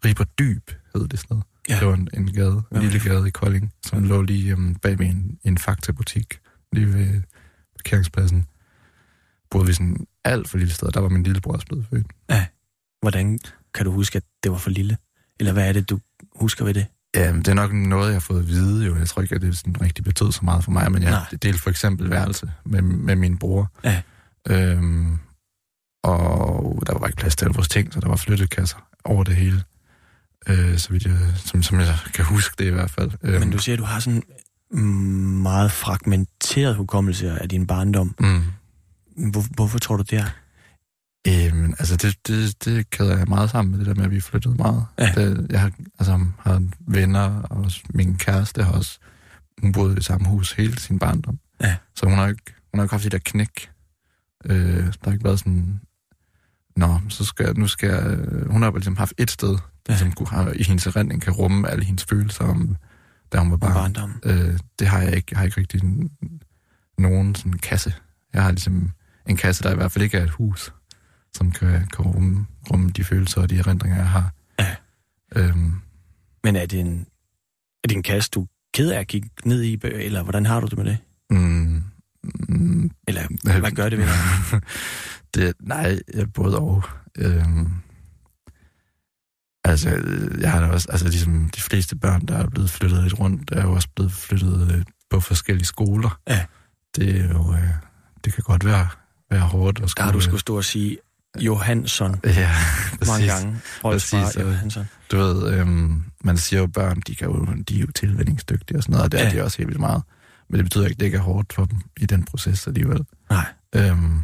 Riber Dyb hed det sådan noget. Ja. Det var en, en gade, en Ja. lille gade i Kolding, som lå lige um, bag ved en, en Fakta-butik, lige ved parkeringspladsen. Boede vi sådan alt for lille sted, der var min lillebror også blevet født. Hvordan kan du huske, at det var for lille? Eller hvad er det, du husker ved det? Ja, det er nok noget, jeg har fået at vide jo. Jeg tror ikke, at det sådan rigtig betød så meget for mig, men jeg Nej. delte for eksempel værelse med, med min bror. Ja. Øhm, og der var ikke plads til alle vores ting, så der var flyttekasser over det hele. Øh, så vidt jeg, som, som jeg kan huske det i hvert fald. Øhm, Men du siger, at du har sådan meget fragmenteret hukommelse af din barndom. Mm. Hvor, hvorfor tror du det er? Øhm, altså, det, det, det kæder jeg meget sammen med det der med, at vi flyttede meget. Ja. Det, jeg har, altså, har venner, og også min kæreste har også, hun boede i det samme hus hele sin barndom. Ja. Så hun har ikke, hun har ikke haft det der knæk. Øh, der har ikke været sådan, nå, så skal jeg, nu skal jeg, øh, hun har ligesom haft et sted, der Ja. ligesom kunne have, i hendes erindring kan rumme alle hendes følelser om, da hun var barn. Barndom. Øh, det har jeg ikke. Jeg har ikke rigtig nogen sådan kasse. Jeg har ligesom en kasse, der i hvert fald ikke er et hus, som kan, kan rumme, rumme de følelser og de erindringer, jeg har. Ja. Øhm, Men er det en, er det en kasse, du er ked af at kigge ned i, eller hvordan har du det med det? mm, mm, Eller hvad gør det ved dig? det, nej, jeg både og. Øhm, altså, jeg har da også, altså ligesom de fleste børn, der er blevet flyttet lidt rundt, er jo også blevet flyttet øh, på forskellige skoler. Ja. Det er jo, øh, det kan godt være, være hårdt at Der skulle... har du skulle stå og sige Johansson Ja, mange præcis. gange. Rolfs far, Præcis, og- Johansson. Du ved, øhm, man siger jo, børn, de, kan jo, de er jo tilvændingsdygtige og sådan noget, og det er Ja. de også helt vildt meget. Men det betyder ikke, at det ikke er hårdt for dem i den proces alligevel. Nej. Øhm,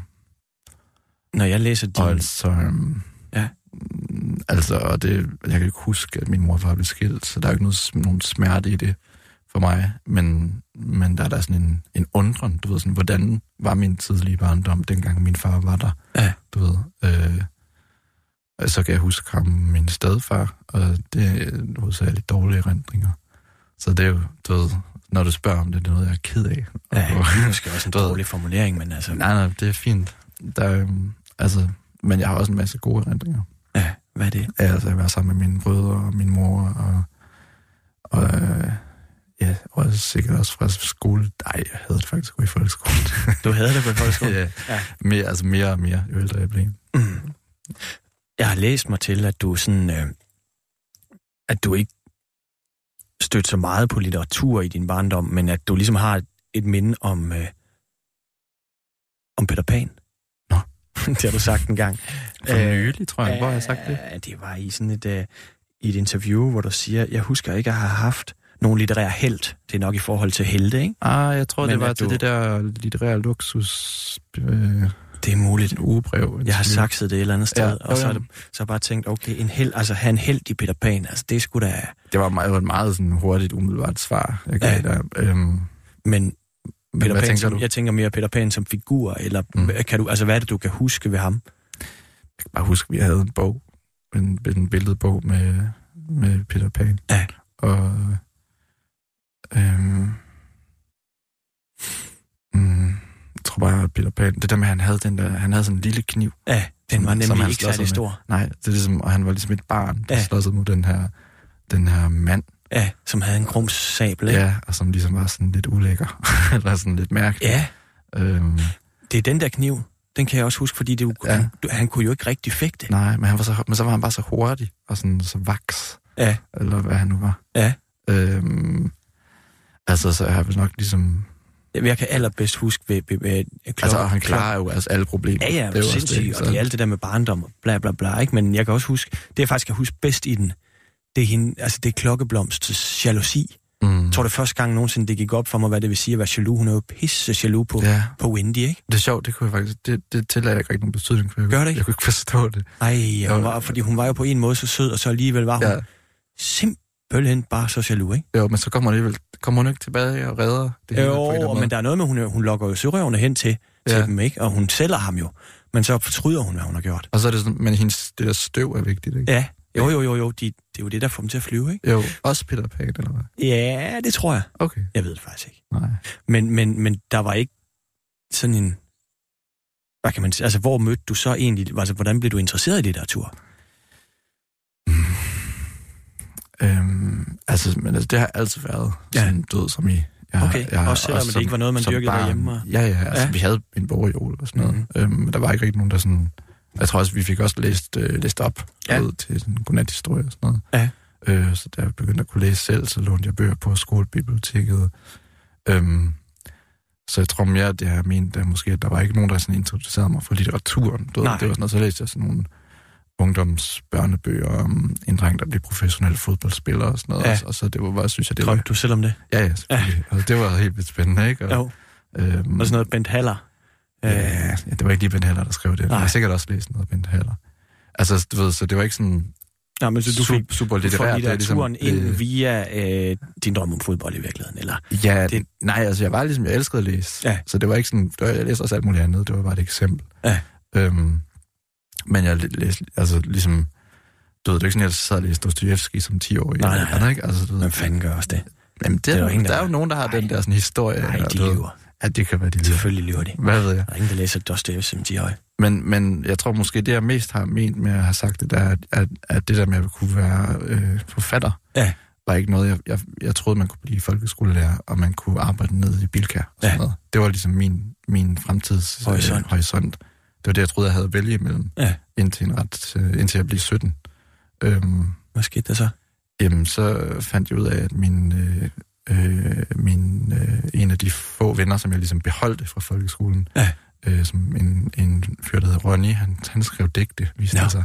Når jeg læser din... og altså, øhm, Ja. altså, og det, jeg kan ikke huske, at min mor og far blev skilt, så der er ikke noget, nogen smerte i det for mig, men, men der er der sådan en, en undren, du ved, sådan, hvordan var min tidlige barndom, dengang min far var der, Ja. du ved. Øh, og så kan jeg huske ham, min stedfar, og det er hovedsageligt dårlige erindringer. Så det er jo, du ved, når du spørger om det, det er noget, jeg er ked af. Ja, Og- det er måske også en dårlig formulering, men altså... nej, nej, det er fint. Der, er, øhm, altså, men jeg har også en masse gode erindringer. Ja, hvad er det? Ja, altså at være sammen med mine brødre og min mor, og, og øh, ja, og sikkert også fra skole. Nej, jeg havde det faktisk i folkeskolen. Du havde det på folkeskolen? ja. Ja. Mere, altså mere og mere, jo ældre jeg blev. Mm. Jeg har læst mig til, at du sådan, øh, at du ikke stødt så meget på litteratur i din barndom, men at du ligesom har et, et minde om, øh, om Peter Pan. Nå. det har du sagt en gang. For nylig, tror jeg, hvor har jeg sagt det? Øh, Det var i sådan et, øh, i et interview, hvor du siger, jeg husker ikke at have haft nogen litterær held. Det er nok i forhold til helte, ikke? Ah, jeg tror, Men det var til du- det der litterære luksus øh, Det er muligt. ugebrev. Jeg har sakset det et eller andet sted, Ja, og så, jo, det, så har jeg bare tænkt, okay, en held, altså have en i Peter Pan, altså det skulle da... Det var meget, et meget sådan hurtigt, umiddelbart svar, jeg gav Ja. der. Øhm, Men Peter hvad Pan tænker som, du? jeg tænker mere Peter Pan som figur, eller mm. kan du, altså hvad er det, du kan huske ved ham? Jeg kan bare huske, at vi havde en bog, en, en billedbog med, med Peter Pan. Ja. Og øhm, mm, jeg tror bare, at Peter Pan, det der med, at han havde, den der, han havde sådan en lille kniv. Ja, den Som- var som nemlig han ikke særlig med. stor. Nej, det er ligesom, og han var ligesom et barn, der Ja. slåsede mod den her, den her mand. Ja, som havde en grums sabel, ikke? Ja, og som ligesom var sådan lidt ulækker. Eller sådan lidt mærkelig. ja, Øhm, det er den der kniv. Den kan jeg også huske, fordi det, ja. Ja. han, han kunne jo ikke rigtig fægte. nej, men, han var så, men så var han bare så hurtig, og sådan så vaks. Ja, eller hvad han nu var. Ja. Øhm, altså, så jeg vel nok ligesom Jeg kan allerbedst huske ved, ved, ved klok, Altså, han klarer jo altså alle problemer. Ja, ja, det er sindssygt, det, og det er alt det der med barndom, og bla bla bla, ikke? Men jeg kan også huske, det jeg faktisk kan huske bedst i den, det er, hende, altså det er klokkeblomsts jalousi. Mm. Jeg tror, det er første gang nogensinde, det gik op for mig, hvad det vil sige at være jaloux. Hun er jo pisse jaloux på, Ja, på Wendy, ikke? det er sjovt, det kunne jeg faktisk, det, det tillader jeg ikke rigtig nogen betydning for. Jeg, Gør det ikke? Jeg kunne ikke forstå det. Ej, hun Jo. var, fordi hun var jo på en måde så sød, og så alligevel var hun Ja. ja. Simpelthen bare så jaloux, ikke? Jo, men så kommer hun alligevel, kommer hun ikke tilbage og redder det hele Jo, men der er noget med, hun, hun lokker jo sørøverne hen til, til Ja. dem, ikke? Og hun sælger ham jo. Men så fortryder hun, hvad hun har gjort. Og så er det sådan, men hendes, det der støv er vigtigt, ikke? Ja, jo, jo, jo, jo. De, det er jo det, der får dem til at flyve, ikke? Jo, også Peter Pan, eller hvad? Ja, det tror jeg. Okay, Jeg ved det faktisk ikke. nej. Men, men, men der var ikke sådan en... Hvad kan man sige? Altså, hvor mødte du så egentlig... Altså, hvordan blev du interesseret i litteratur? Øhm, altså, men altså, det har altid været Ja. sådan død som i... Jeg, Okay, også selvom det ikke var noget, man som dyrkede derhjemme, og- Ja, ja, altså, Ja. vi havde en bogreol og sådan noget. Mhm. Mm-hmm. Øhm, men der var ikke rigtig nogen, der sådan... Jeg tror også, vi fik også læst, øh, læst op Ja. ja. til sådan godnathistorie og sådan noget. Ja. Øh, så da jeg begyndte at kunne læse selv, så lånte jeg bøger på skolebiblioteket. Øhm, så jeg tror mere, det jeg mente, at måske, at der var ikke nogen, der sådan introducerede mig for litteraturen. Du ved, det var sådan noget, så læste jeg sådan nogle ungdomsbørnebøger om en dreng, der blev professionel fodboldspiller og sådan noget. Ja. Ja. Og så det var bare, synes jeg, det var... Drømte du selv om det? Ja, ja. Ja. Altså, det var helt vildt spændende, ikke? Og, Jo. øhm, Og sådan noget Bent Haller. Ja, ja, det var ikke lige Ben Heller, der skrev det. Nej. Jeg har sikkert også læst noget af Ben Heller. Altså, du ved, så det var ikke sådan Nej, men så du fik super, super du får litterært. er litteraturen ligesom, ind via øh, din drøm om fodbold i virkeligheden, eller? Ja, det, nej, altså jeg var ligesom, jeg elskede at læse. Ja. Så det var ikke sådan, det var, jeg læste også alt muligt andet, det var bare et eksempel. Ja. Øhm, men jeg læste, altså ligesom, du ved, det er ikke sådan, jeg sad og læste Dostojevski som 10 år. Nej, nej, nej. Ikke? Altså, du ved, Hvem fanden gør også det? Jamen, det, det er jo der, ingen, der- der er jo nogen, der har Nej. den der sådan historie. Nej, de lyver. Ja, det kan være, de lyver. Selvfølgelig lyver de. Hvad ved jeg? Der er ingen, der læser Dostoyevsky som 10 -årig. Men, men jeg tror måske, det jeg mest har ment med at have sagt det, der, er, at, at det der med at kunne være øh, forfatter, Ja. var ikke noget, jeg, jeg, jeg troede, man kunne blive folkeskolelærer, og man kunne arbejde nede i Bilka og sådan Ja. noget. Det var ligesom min, min fremtids Horisont. Øh, horisont. Det var det, jeg troede, jeg havde at vælge imellem, Ja. indtil, en ret, øh, indtil jeg blev 17. Øhm, Hvad skete der så? jamen, så fandt jeg ud af, at min, øh, øh, min, øh, en af de få venner, som jeg ligesom beholdte fra folkeskolen, Ja. øh, som en, en fyr, der hedder Ronny, han, han skrev digte, viste Ja. sig.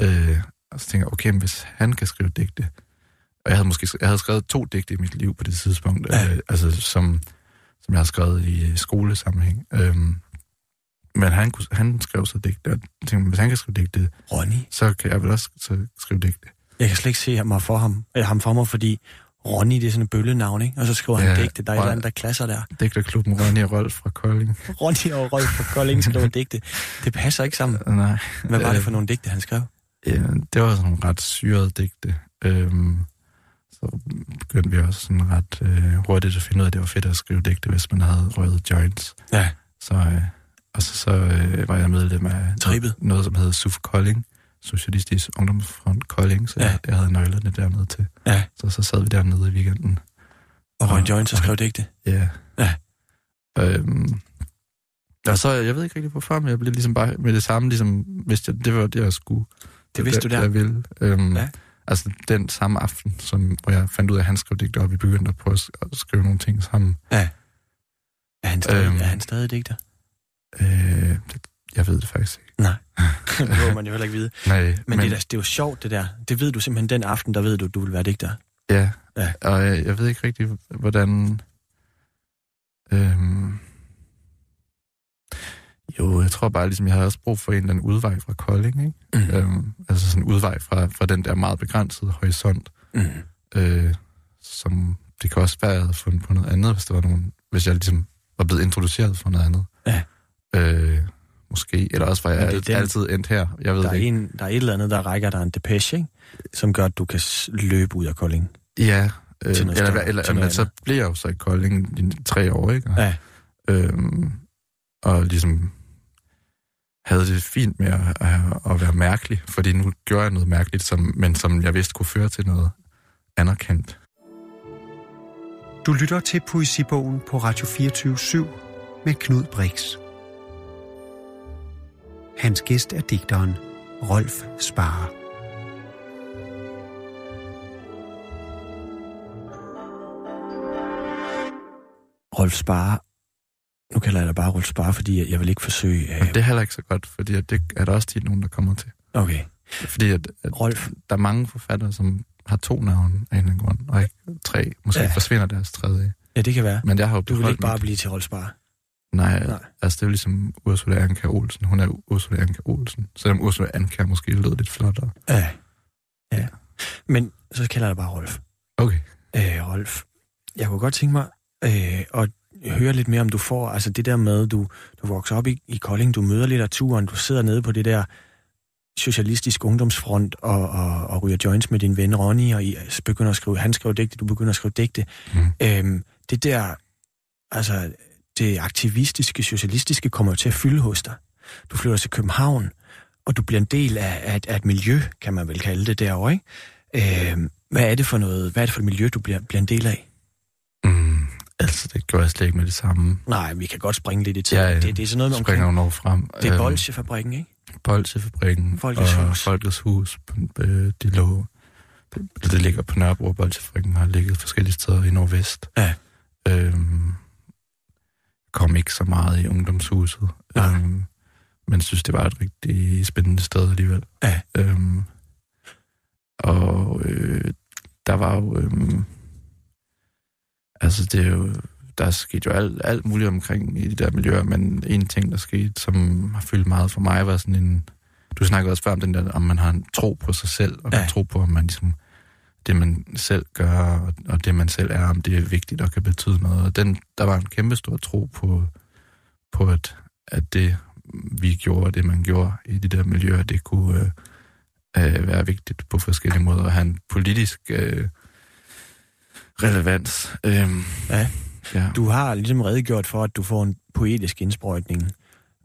Øh, og så tænkte jeg, okay, men hvis han kan skrive digte, og jeg havde måske jeg havde skrevet to digte i mit liv på det tidspunkt, Ja. øh, altså som, som jeg har skrevet i skolesammenhæng. Øhm, men han, kunne, han skrev så digte, og tænkte, hvis han kan skrive digte, Ronny. så kan jeg vel også så skrive digte. Jeg kan slet ikke se ham for ham, øh, ham for mig, fordi Ronny, det er sådan et bøllenavn, ikke? Og så skriver han Ja, digte. Der er et eller andet, der klasser der. Digterklubben Ronny og Rolf fra Kolding. Ronny og Rolf fra Kolding skriver digte. Det passer ikke sammen. Nej. Hvad var det for Øh, nogle digte, han skrev? Ja, det var sådan nogle ret syrede digte. Øhm, så begyndte vi også sådan ret øh, hurtigt at finde ud af, at det var fedt at skrive digte, hvis man havde røget joints. Ja. Så, øh, og så, så øh, var jeg medlem af Trippet. noget, som hed SUF Kolding, Socialistisk Ungdomsfront Kolding, så Ja. ja. jeg, jeg havde nøglerne dernede til. Ja. Så, så sad vi dernede i weekenden. Og Ron Jones og skrev digte. Ja. Ja. Øhm, og så, jeg ved ikke rigtig hvorfor, men jeg blev ligesom bare med det samme, ligesom, hvis jeg, det var det, jeg skulle. Det vidste du der? Jeg ville. Øhm, Ja. ja. Altså den samme aften, som, hvor jeg fandt ud af, at han skrev digter, og vi begyndte at prøve at sk- at skrive nogle ting sammen. Er han stadig, Øhm. er han stadig digter? Øh, det, jeg ved det faktisk ikke. Nej. det må man jo heller ikke vide. Nej, Men, men det, er, da- det er jo sjovt, det der. Det ved du simpelthen den aften, der ved du, du vil være digter. Ja, Ja. ja. og jeg, jeg ved ikke rigtig, hvordan... Øhm, jo, jeg tror bare, ligesom, jeg havde også brug for en eller anden udvej fra Kolding, ikke? Mm. Øhm, altså sådan en udvej fra, fra den der meget begrænsede horisont, Mm. øh, som det kan også være, at jeg havde fundet på noget andet, hvis der var nogen, hvis jeg ligesom var blevet introduceret for noget andet. Ja. Øh, måske, eller også var jeg det er den- altid endt her. Jeg ved Der, det er ikke. en, der er et eller andet, der rækker dig en depeche, ikke? som gør, at du kan løbe ud af Kolding. Ja, øh, eller, større, eller, til men så blev jeg jo så i Kolding i tre år, ikke? Og, Ja. øhm, og ligesom havde det fint med at, at, at være mærkelig, fordi nu gjorde jeg noget mærkeligt, som, men som jeg vidste kunne føre til noget anerkendt. Du lytter til Poesibogen på Radio 24 med Knud Brix. Hans gæst er digteren Rolf Sparer. Rolf Spare, Nu kalder jeg dig bare Rolf Spar, fordi jeg vil ikke forsøge... Øh... Men det er heller ikke så godt, fordi det er der også tit nogen, der kommer til. Okay. Fordi at, at Rolf. der er mange forfattere, som har to navne af en eller anden grund, og ikke tre. Måske Ja. forsvinder deres tredje. Ja, det kan være. Men jeg har jo Du vil ikke bare mit- blive til Rolf Spar. Nej, Nej. Altså det er jo ligesom Ursula Anker Olsen. Hun er Ursula Anker Olsen. Selvom Ursula Anker måske lød lidt flottere. Ja. ja. Men så kalder jeg bare Rolf. Okay. Øh, Rolf, jeg kunne godt tænke mig øh, at høre lidt mere, om du får, altså det der med, du, du vokser op i, i Kolding, du møder litteraturen, du sidder nede på det der socialistisk ungdomsfront og, og, og ryger joints med din ven Ronny, og I begynder at skrive, han skriver digte, du begynder at skrive digte. Mm. Øhm, det der, altså det aktivistiske, socialistiske kommer jo til at fylde hos dig. Du flytter til København, og du bliver en del af, af, et- af et miljø, kan man vel kalde det derovre, ikke? Øhm, hvad er det for noget, hvad er det for et miljø, du bliver, bliver en del af? Mm, altså, det gør jeg slet ikke med det samme. Nej, vi kan godt springe lidt i tiden. Ja. Det, det er sådan noget med Springer omkring... når frem. Det er Øhm, Bolsjefabrikken, ikke? Bolsjefabrikken Folkets og Hus. Folkets Hus. Øh, de lå, det, det ligger på Nørrebro, og Bolsjefabrikken har ligget forskellige steder i Nordvest. Ja. Øhm, kom ikke så meget i ungdomshuset. Nej. Øhm, men synes, det var et rigtig spændende sted alligevel. Ja. Øhm, og øh, der var jo... Øhm, altså, det er jo... Der skete jo alt, alt muligt omkring i de der miljøer, men en ting, der skete, som har fyldt meget for mig, var sådan en... Du snakkede også før om den der, om man har en tro på sig selv, og Ja. ja. tro på, om man ligesom det, man selv gør, og, det, man selv er, om det er vigtigt og kan betyde noget. Og den, der var en kæmpe stor tro på, på at, at det, vi gjorde, det, man gjorde i de der miljøer, det kunne øh, øh, være vigtigt på forskellige måder, og have en politisk øh, relevans. Øh, Ja. ja. Du har ligesom redegjort for, at du får en poetisk indsprøjtning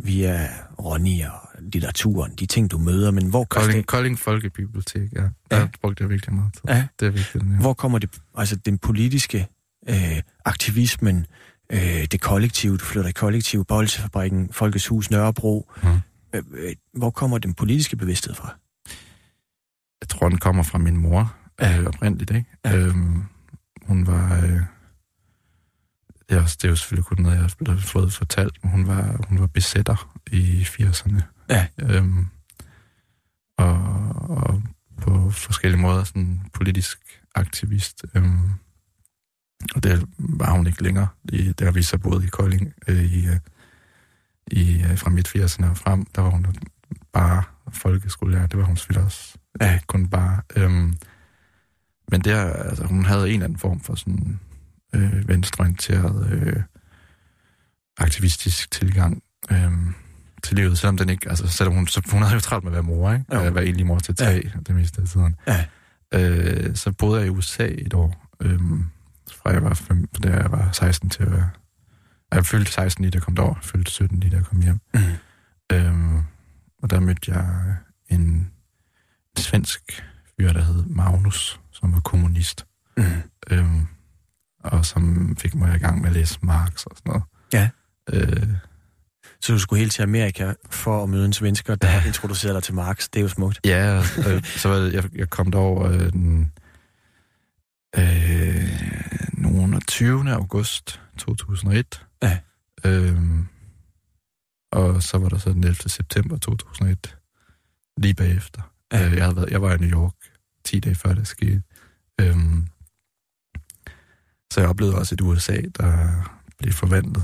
via Ronny og litteraturen, de ting, du møder, men hvor, Kolding, Kolding Folkebibliotek, ja. Der Ja. brugte jeg virkelig meget tid. Ja. Det er vigtigt. Ja. hvor kommer det, altså den politiske øh, aktivismen, øh, det kollektive, du flytter i kollektiv, Bolsjefabrikken, Folkets Hus, Nørrebro, øh, øh, hvor kommer den politiske bevidsthed fra? Jeg tror, den kommer fra min mor Ja. øh, oprindeligt, ikke? Ja. Øhm, hun var... Øh, det, er også, det er jo selvfølgelig kun noget, jeg har fået fortalt, hun var, hun var besætter i 80'erne. Ja. Øhm, og, og på forskellige måder sådan politisk aktivist. Øhm, og det var hun ikke længere, i, der vi så boede i Kolding øh, i, øh, i, øh, fra midt 80'erne og frem. Der var hun bare folkeskolelærer, det var hun selvfølgelig også. Ja. Kun bare. Øhm, men der, altså, hun havde en eller anden form for sådan øh, venstreorienteret øh, aktivistisk tilgang øh, til livet, selvom den ikke, altså selvom hun, så, hun havde jo travlt med at være mor, ikke? Jo. Øh, være egentlig mor til tre, ja. det meste af tiden. Ja. Øh, så boede jeg i USA et år, øh, fra jeg var, fem, da jeg var 16 til at være, jeg fyldte 16 lige da jeg kom derover, fyldte 17 lige da jeg kom hjem. Mm. Øhm, og der mødte jeg en svensk fyr, der hed Magnus, som var kommunist. Mm. Øhm, og som fik mig i gang med at læse Marx og sådan noget. Ja. Øh, Så du skulle helt til Amerika for at møde en svensker, der ja. introducerede dig til Marx. Det er jo smukt. ja, øh, så var det, jeg, jeg kom derover øh, den øh, nogen 20. august 2001. Ja. Øhm, og så var der så den 11. september 2001, lige bagefter. Ja. Øh, jeg, havde været, jeg var i New York 10 dage før det skete. Øhm, så jeg oplevede også et USA, der blev forvandlet.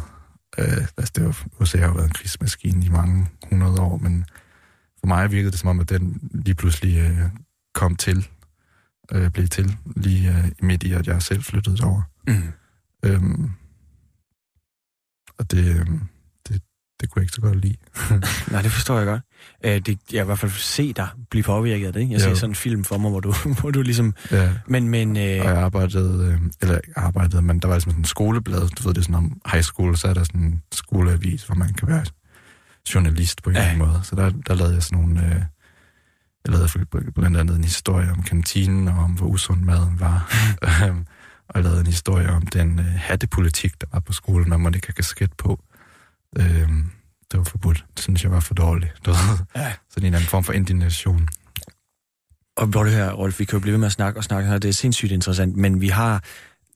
Øh, altså det var, USA har været en krigsmaskine i mange hundrede år, men for mig virkede det som om, at den lige pludselig øh, kom til, øh, blev til, lige øh, midt i, at jeg selv flyttede derover. Mm. Øhm, og det, øhm, det, kunne jeg ikke så godt lide. Nej, det forstår jeg godt. Øh, det, jeg har i hvert fald se dig blive påvirket af det. Ikke? Jeg Jo. ser sådan en film for mig, hvor du, hvor du ligesom... Ja. Men, men Og øh, jeg arbejdede, øh, eller arbejdede, men der var ligesom sådan en skoleblad, du ved, det sådan om high school, så er der sådan en skoleavis, hvor man kan være journalist på en Ja. eller anden måde. Så der, der lavede jeg sådan nogle, øh, jeg lavede blandt andet en historie om kantinen, og om hvor usund maden var. Øhm, og jeg lavede en historie om den øh, hattepolitik, der var på skolen, man måtte ikke have kasket på. Øhm, det var forbudt. Det synes jeg var for dårligt. Du ved. Ja. Sådan en eller anden form for indignation. Og det her, Rolf, vi kan jo blive ved med at snakke og snakke her, det er sindssygt interessant, men vi har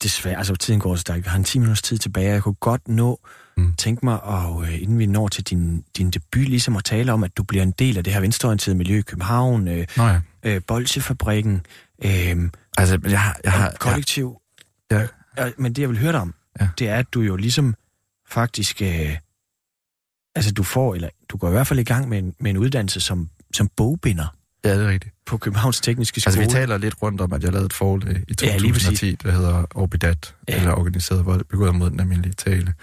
desværre, altså tiden går så stærkt. Vi har en 10 minutters tid tilbage, jeg kunne godt nå, Mm. tænke mig, og øh, inden vi når til din, din debut, ligesom at tale om, at du bliver en del af det her venstreorienterede miljø i København, øh, Nå ja. øh, Bolsjefabrikken, øh, Altså, jeg, har- jeg har... kollektiv. Ja. Ja, men det, jeg vil høre dig om, Ja. det er, at du jo ligesom faktisk... Øh, altså, du får, eller du går i hvert fald i gang med en, med en uddannelse som, som bogbinder Ja, det er rigtigt. på Københavns Tekniske Skole. Altså, vi taler lidt rundt om, at jeg lavede et forlag i Ja, lige præcis. 2010, der hedder Orbidat, Ja. ja. eller Organiseret Vold, begået mod den almindelige tale.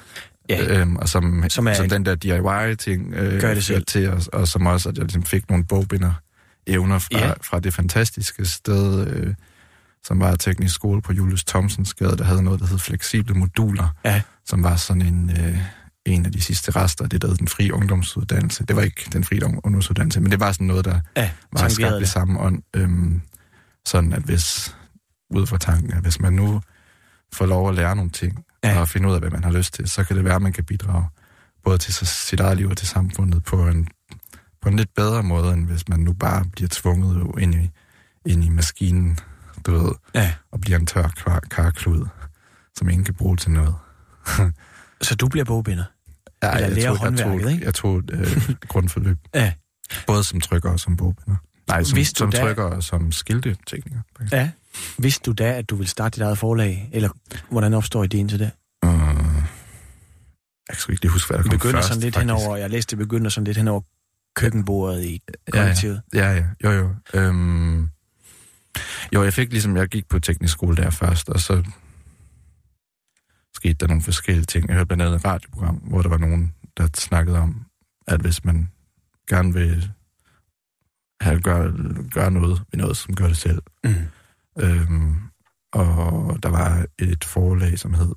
Ja. Øhm, og som, Som er som den der DIY-ting øh, Gør det selv. til, og, og som også, at jeg ligesom fik nogle bogbinder evner fra, Ja. ja. fra det fantastiske sted, øh, som var teknisk skole på Julius Thomsens Gade, der havde noget, der hed fleksible moduler, Ja. som var sådan en, øh, en af de sidste rester af det, der hed den frie ungdomsuddannelse. Det var ikke den frie ung- ungdomsuddannelse, men det var sådan noget, der ja, var skabt i det. samme ånd. Øhm, sådan at hvis, ud fra tanken, at hvis man nu får lov at lære nogle ting, Ja. og finde ud af, hvad man har lyst til, så kan det være, at man kan bidrage både til sit eget liv og til samfundet på en, på en lidt bedre måde, end hvis man nu bare bliver tvunget ind i, ind i maskinen, du ved, Ja. og bliver en tør kar- karklud, som ingen kan bruge til noget. Så du bliver bogbinder? Ja, Eller lære jeg tog, jeg tog, ikke? jeg tog øh, grundforløb, Ja. både som trykker og som bogbinder. Nej, som, Vidste som da- trykker og som skiltetekniker. Ja. Vidste du da, at du ville starte dit eget forlag? Eller hvordan opstår ideen til det? Uh, jeg skal ikke lige huske, hvad der kom begynder først, sådan lidt faktisk. henover, jeg læste, det begynder sådan lidt henover køkkenbordet i Ja, ja. kollektivet. Ja, ja. Jo, jo. Øhm, jo, jeg fik ligesom, jeg gik på teknisk skole der først, og så skete der nogle forskellige ting. Jeg hørte blandt andet et radioprogram, hvor der var nogen, der snakkede om, at hvis man gerne vil have, gøre, gøre noget ved noget, som gør det selv. Mm. Øhm, og der var et forlag, som hed...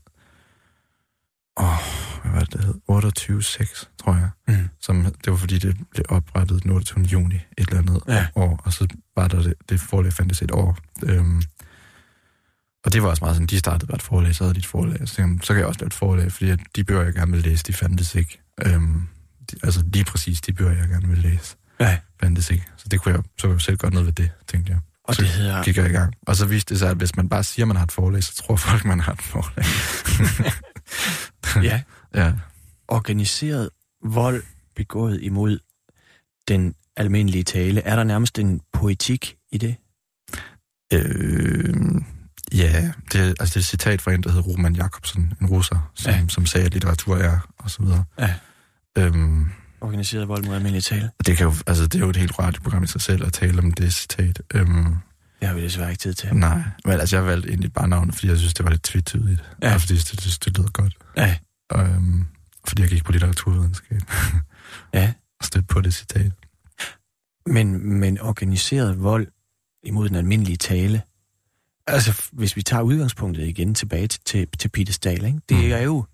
Åh, hvad var det, det hed? 28.6, tror jeg. Mm. Som, det var fordi, det blev oprettet den 28. juni et eller andet Ja. år, og så var der det, det forlag fandtes et år. Øhm, og det var også meget sådan, de startede bare et forlag, så havde de et forlag, så, tænkte så kan jeg også lave et forlag, fordi at de bøger, jeg gerne vil læse, de fandtes ikke. Øhm, de, altså lige præcis de bøger, jeg gerne vil læse, Ja. fandtes ikke. Så det kunne jeg, så kunne jeg selv gøre noget ved det, tænkte jeg. Og Så det hedder... gik jeg i gang. Og så viste det sig, at hvis man bare siger, at man har et forlag, så tror folk, man har et forlag. Ja. ja. Organiseret vold begået imod den almindelige tale. Er der nærmest en poetik i det? Øh, ja, det, er- altså det er et citat fra en, der hedder Roman Jakobsen, en russer, som, Ja. som sagde, at litteratur er, og så videre. Ja. Øhm, Organiseret vold mod almindelig tale? det, kan jo, altså, det er jo et helt radioprogram i sig selv at tale om det citat. Øhm, Det har vi desværre ikke tid til. nej, men altså, jeg valgte egentlig bare navnet, fordi jeg synes, det var lidt tvetydigt. Ja. Og fordi jeg synes, det, det lød godt. Ja. Og, øhm, fordi jeg gik på litteraturvidenskab. Ja. og stødte på det citat. Men, men organiseret vold imod den almindelige tale, altså hvis vi tager udgangspunktet igen tilbage til, til, til Peter Stahl, ikke? det Mm. er jo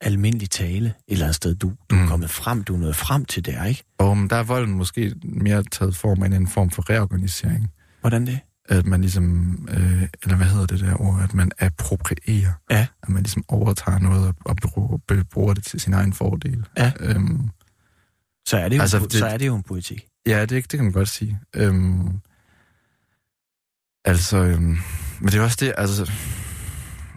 almindelig tale et eller andet sted. Du, du er Mm. kommet frem, du er nået frem til der, ikke? Og der er volden måske mere taget form af en form for reorganisering. Hvordan det? At man ligesom, øh, eller hvad hedder det der ord, at man approprierer. Ja. At man ligesom overtager noget og, og bruger, bruger det til sin egen fordel. Ja. Øhm, Så er det jo, altså, en, det- så er det jo en politik. ja, det, det kan man godt sige. Øhm, altså, øhm, men det er også det, altså...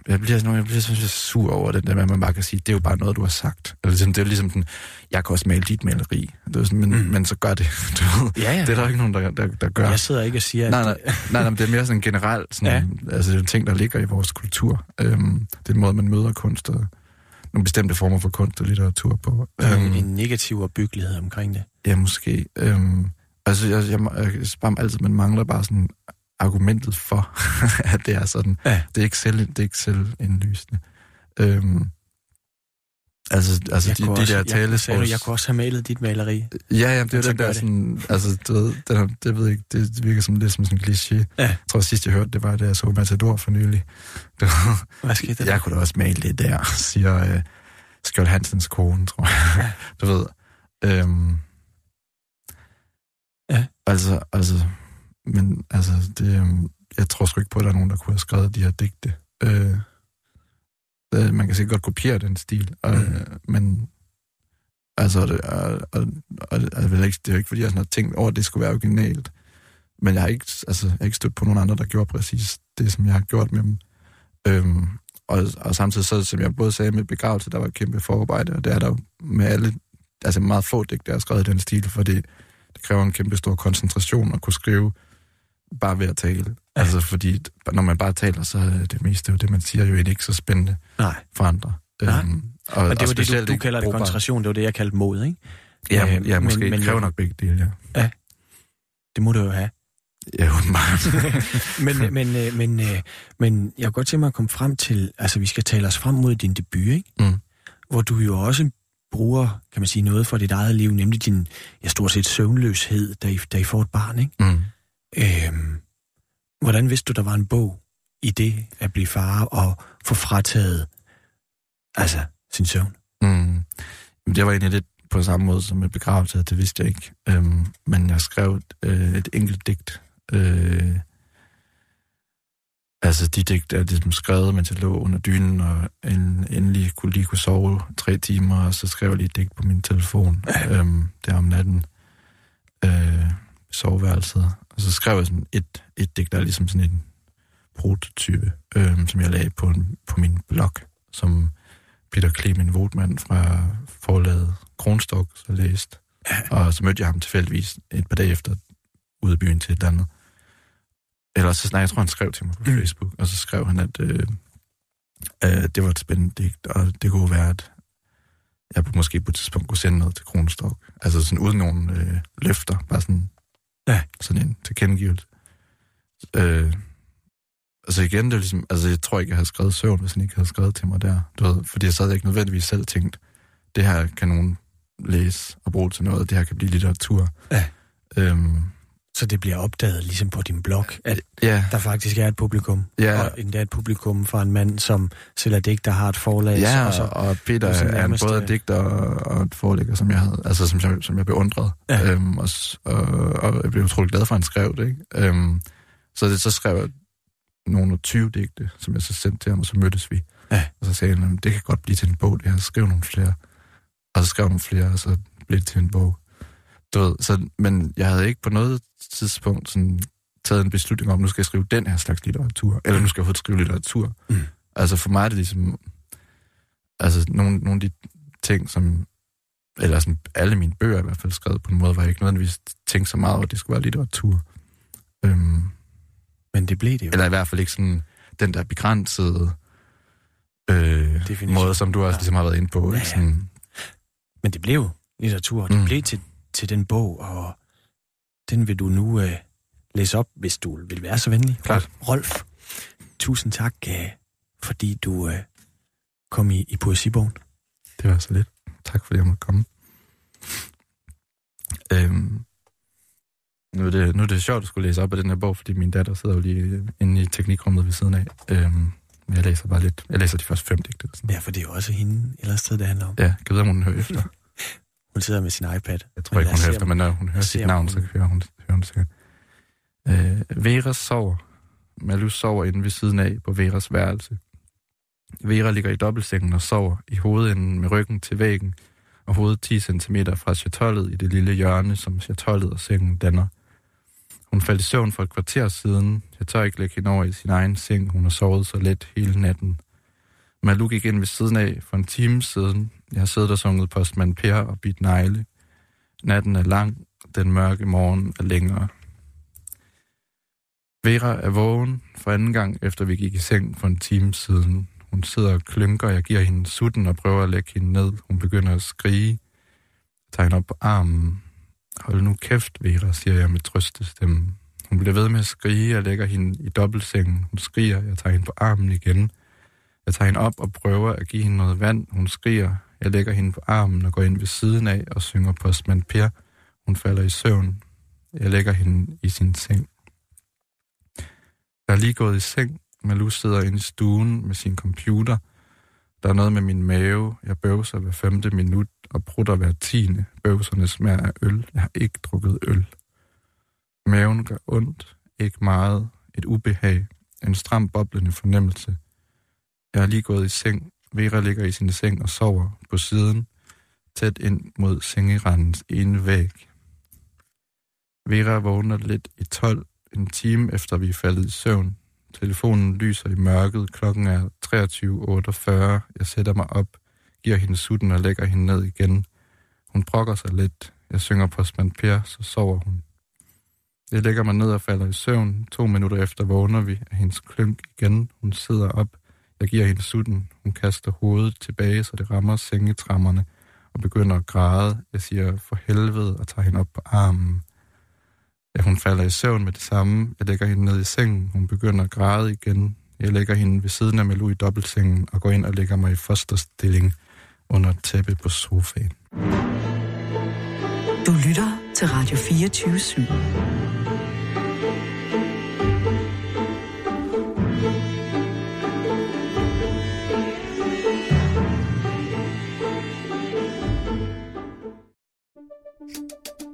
Jeg bliver, sådan- jeg bliver sådan lidt sur over det der med, at man bare kan sige, det er jo bare noget, du har sagt. Eller ligesom, det er jo ligesom sådan, jeg kan også male dit maleri. Det er sådan, men, Mm. mm. men så gør det. Du ved. Ja, ja. Det er der ikke nogen, der, der, der gør. Jeg sidder ikke og siger, at Nej, nej, det- nej, nej, men det er mere sådan generelt, sådan, ja. altså det er en ting, der ligger i vores kultur. Øhm, det er en måde, man møder kunst og nogle bestemte former for kunst og litteratur på. er Øhm, en negativ opbyggelighed omkring det. ja, måske. Øhm, altså, jeg, jeg, jeg, jeg spørger mig altid, man mangler bare sådan argumentet for, at det er sådan. Ja. Det er ikke selv, det er ikke selvindlysende. Øhm, altså, altså Jeg de, de også, der jeg, du, talesports... jeg kunne også have malet dit maleri. Ja, ja, det er den der det. sådan, altså, du ved, den, det ved jeg ikke, det virker som lidt som sådan en kliché. Ja. Jeg tror sidst, jeg hørte det, var, da jeg så Matador for nylig. Ved, Hvad skete der? jeg kunne da også male det der, siger øh, Skjold Hansens kone, tror jeg. Du ved. Øhm, Ja. Altså, altså, men altså, det, øhm, jeg tror sgu ikke på, at der er nogen, der kunne have skrevet de her digte. Øh, øh, man kan sikkert godt kopiere den stil, øh, Mm. men altså, det, og, og, og, og, er det er jo ikke, fordi jeg sådan har tænkt over, at det skulle være originalt. Men jeg har ikke, altså, jeg har ikke stødt på nogen andre, der gjorde præcis det, som jeg har gjort med dem. Øhm, og, og samtidig så, som jeg både sagde med begravelse, der var et kæmpe forarbejde, og det er der jo med alle, altså meget få digte, der er skrevet i den stil, fordi det kræver en kæmpe stor koncentration at kunne skrive bare ved at tale. Ja. Altså fordi, når man bare taler, så er det meste jo det, man siger, jo ikke så spændende Nej. for andre. Nej. Øhm, Og, og det var det, du, du kalder det koncentration, det var det, jeg kaldte mod, ikke? Ja, Øh, ja måske. men- Men, kræver nok begge dele, ja. Det må du jo have. Ja, åbenbart. men, men, øh, men, øh, men jeg kunne godt tænke mig at komme frem til, altså vi skal tale os frem mod din debut, ikke? Mm. Hvor du jo også bruger, kan man sige, noget for dit eget liv, nemlig din, ja, stort set søvnløshed, da I, da I får et barn, ikke? mm. Øhm, hvordan vidste du, der var en bog i det at blive far og få frataget, altså, sin søvn? Mm. Det var egentlig lidt på samme måde som med begravelse, det vidste jeg ikke. Øhm, men jeg skrev øh, et enkelt digt. Øh, altså de digt er ligesom skrevet, mens jeg lå under dynen, og en, endelig kunne lige kunne sove tre timer, og så skrev jeg lige et digt på min telefon, øhm, der om natten, øh, soveværelset. Og så skrev jeg sådan et, et digt, der er ligesom sådan en prototype, øh, som jeg lagde på, en, på min blog, som Peter Clemen Votman fra forlaget Kronstok så læst. Og så mødte jeg ham tilfældigvis et par dage efter ude i byen til et eller andet. Eller så nej, jeg tror, han skrev til mig på Mm. Facebook, og så skrev han, at øh, øh, det var et spændende digt, og det kunne være, at jeg måske på et tidspunkt kunne sende noget til Kronestok. Altså sådan uden nogen øh, løfter, bare sådan, Ja. sådan en tilkendegivelse. Øh, altså igen, det er ligesom, altså jeg tror ikke, jeg havde skrevet søvn, hvis han ikke havde skrevet til mig der. Du ved, fordi så havde jeg ikke nødvendigvis selv tænkt, det her kan nogen læse og bruge til noget, det her kan blive litteratur. Ja. Øhm, Så det bliver opdaget ligesom på din blog, at ja, der faktisk er et publikum. Ja. Og endda et publikum fra en mand, som sælger digt, der har et forlag. ja og så, og Peter og er en både øh, digter og, og et forlægger, som jeg havde, altså som jeg, som jeg beundrede. Ja. Øhm, og, og, og, jeg blev utrolig glad for, at han skrev det. Ikke? Øhm, så, det, så skrev jeg nogle af 20 digte, som jeg så sendte til ham, og så mødtes vi. Ja. Og så sagde han, "Jamen, det kan godt blive til en bog, det her. Skriv nogle flere. Og så skrev nogle flere, og så blev det til en bog. Du ved, så, men jeg havde ikke på noget tidspunkt sådan, taget en beslutning om, nu skal jeg skrive den her slags litteratur, eller nu skal jeg overhovedet skrive litteratur. Mm. Altså for mig er det ligesom, altså nogle, nogle af de ting, som, eller sådan, alle mine bøger er i hvert fald skrevet på en måde, hvor jeg ikke nødvendigvis tænkte så meget over, at det skulle være litteratur. Øhm, Men det blev det jo. eller i hvert fald ikke sådan den der begrænsede øh, Definition. måde, som du også Ja. ligesom har været inde på. Ja, ja. Sådan, Men det blev litteratur, og det mm. blev til, til den bog, og den vil du nu øh, læse op, hvis du vil være så venlig. Klart. Rolf, tusind tak, øh, fordi du øh, kom i, i poesibogen. det var så lidt. Tak fordi jeg måtte komme. Øhm, nu, er det, nu er det sjovt at skulle læse op af den her bog, fordi min datter sidder jo lige inde i teknikrummet ved siden af. Øhm, men jeg læser bare lidt. Jeg læser de første fem digte. Sådan. Ja, for det er jo også hende eller sted, det handler om. Ja, kan vide, om hun hører efter. Hun sidder med sin iPad. Jeg tror ikke, hun om- men når hun hører sit navn, hun- så hører hun, hører hun sikkert. Øh, Vera sover. Malou sover inde ved siden af på Veras værelse. Vera ligger i dobbeltsengen og sover i hovedenden med ryggen til væggen og hovedet 10 cm fra chatollet i det lille hjørne, som chatollet og sengen danner. Hun faldt i søvn for et kvarter siden. Jeg tør ikke lægge hende over i sin egen seng. Hun har sovet så let hele natten. Malou gik ind ved siden af for en time siden. Jeg har siddet og sunget postmand Per og Bit negle. Natten er lang, den mørke morgen er længere. Vera er vågen for anden gang, efter vi gik i seng for en time siden. Hun sidder og klynker, jeg giver hende sutten og prøver at lægge hende ned. Hun begynder at skrige. Jeg op på armen. Hold nu kæft, Vera, siger jeg med trøstestemme. Hun bliver ved med at skrige, jeg lægger hende i dobbeltsengen. Hun skriger, jeg tager hende på armen igen. Jeg tager hende op og prøver at give hende noget vand. Hun skriger, jeg lægger hende på armen og går ind ved siden af og synger postmand Per. Hun falder i søvn. Jeg lægger hende i sin seng. Jeg er lige gået i seng. Malou sidder inde i stuen med sin computer. Der er noget med min mave. Jeg bøvser hver femte minut og prutter hver tiende. Bøvserne smager af øl. Jeg har ikke drukket øl. Maven gør ondt. Ikke meget. Et ubehag. En stram boblende fornemmelse. Jeg er lige gået i seng. Vera ligger i sin seng og sover på siden, tæt ind mod sengerandens ene væg. Vera vågner lidt i 12, en time efter vi er faldet i søvn. Telefonen lyser i mørket. Klokken er 23.48. Jeg sætter mig op, giver hende sutten og lægger hende ned igen. Hun brokker sig lidt. Jeg synger på Per, så sover hun. Jeg lægger mig ned og falder i søvn. To minutter efter vågner vi af hendes klønk igen. Hun sidder op. Jeg giver hende sutten. Hun kaster hovedet tilbage, så det rammer sengetrammerne og begynder at græde. Jeg siger for helvede og tager hende op på armen. Ja, hun falder i søvn med det samme. Jeg lægger hende ned i sengen. Hun begynder at græde igen. Jeg lægger hende ved siden af Malou i dobbeltsengen og går ind og lægger mig i fosterstilling under tæppe på sofaen. Du lytter til Radio 24 /7.